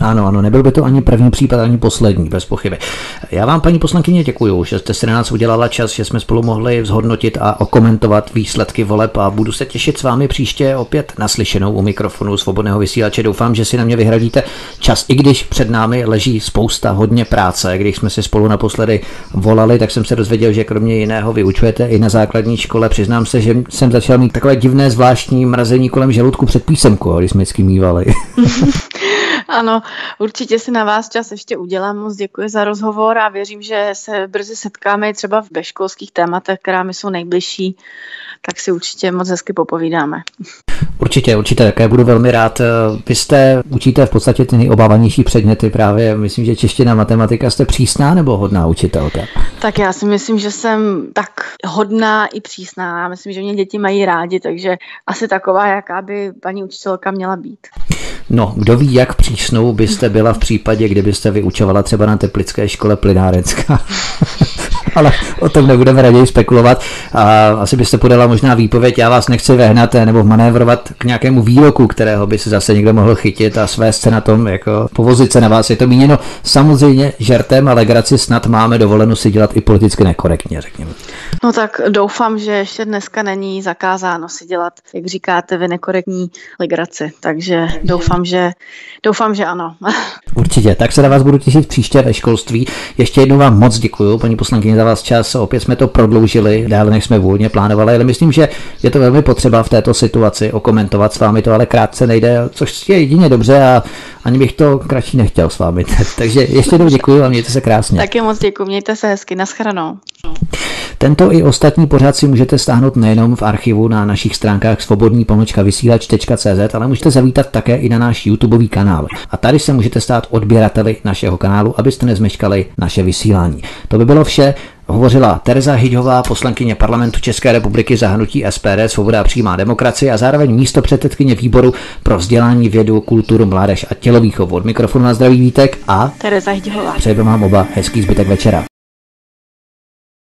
S1: Ano, ano, nebyl by to ani první případ, ani poslední, bez pochyby. Já vám, paní poslankyně, děkuji, že jste si na nás udělala čas, že jsme spolu mohli zhodnotit a okomentovat výsledky voleb a budu se těšit s vámi příště opět naslyšenou u mikrofonu svobodného vysílače. Doufám, že si na mě vyhradíte čas, i když před námi leží spousta hodně práce. Když jsme si spolu naposledy volali, tak jsem se dozvěděl, že kromě jiného vyučujete i na základní škole. Přiznám se, že jsem začal mít takové divné zvláštní mrazení kolem žaludku před písemkou, když jsme vždycky mývali.
S4: ano, určitě si na vás čas ještě udělám. Moc děkuji za rozhovor a věřím, že se brzy setkáme třeba v beškolských tématech, která mi jsou nejbližší, tak si určitě moc hezky popovídáme.
S1: Určitě, určitě, také budu velmi rád. Vy jste, učíte v podstatě ty nejobávanější předměty právě, myslím, že čeština, matematika, jste přísná nebo hodná učitelka?
S4: Tak já si myslím, že jsem tak hodná i přísná. Myslím, že mě děti mají rádi, takže asi taková, jaká by paní učitelka měla být.
S1: No, kdo ví, jak přísnou byste byla v případě, kdybyste vyučovala třeba na Teplické škole plynárenská? ale o tom nebudeme raději spekulovat. A asi byste podala možná výpověď, já vás nechci vehnat nebo manévrovat k nějakému výroku, kterého by se zase někdo mohl chytit a svést se na tom, jako povozit se na vás. Je to míněno samozřejmě žertem a legraci snad máme dovoleno si dělat i politicky nekorektně, řekněme.
S4: No tak doufám, že ještě dneska není zakázáno si dělat, jak říkáte, vy nekorektní legraci. Takže doufám, že, doufám, že ano.
S1: Určitě, tak se na vás budu těšit příště ve školství. Ještě jednou vám moc děkuji, paní poslankyně, za vás čas. Opět jsme to prodloužili, dále než jsme vůdně plánovali, ale myslím, že je to velmi potřeba v této situaci okomentovat s vámi to, ale krátce nejde, což je jedině dobře a ani bych to kratší nechtěl s vámi. Takže ještě jednou děkuji a mějte se krásně.
S4: Taky moc děkuji, mějte se hezky, naschranou.
S1: Tento i ostatní pořád si můžete stáhnout nejenom v archivu na našich stránkách svobodní vysílač.cz, ale můžete zavítat také i na náš YouTubeový kanál. A tady se můžete stát odběrateli našeho kanálu, abyste nezmeškali naše vysílání. To by bylo vše. Hovořila Tereza Hyďová, poslankyně parlamentu České republiky za hnutí SPD Svoboda a přímá demokracie a zároveň místo předsedkyně výboru pro vzdělání, vědu, kulturu, mládež a tělovýchovu. Od mikrofonu na zdraví Vítek a
S4: Tereza Hyďová.
S1: Přeji vám oba hezký zbytek večera.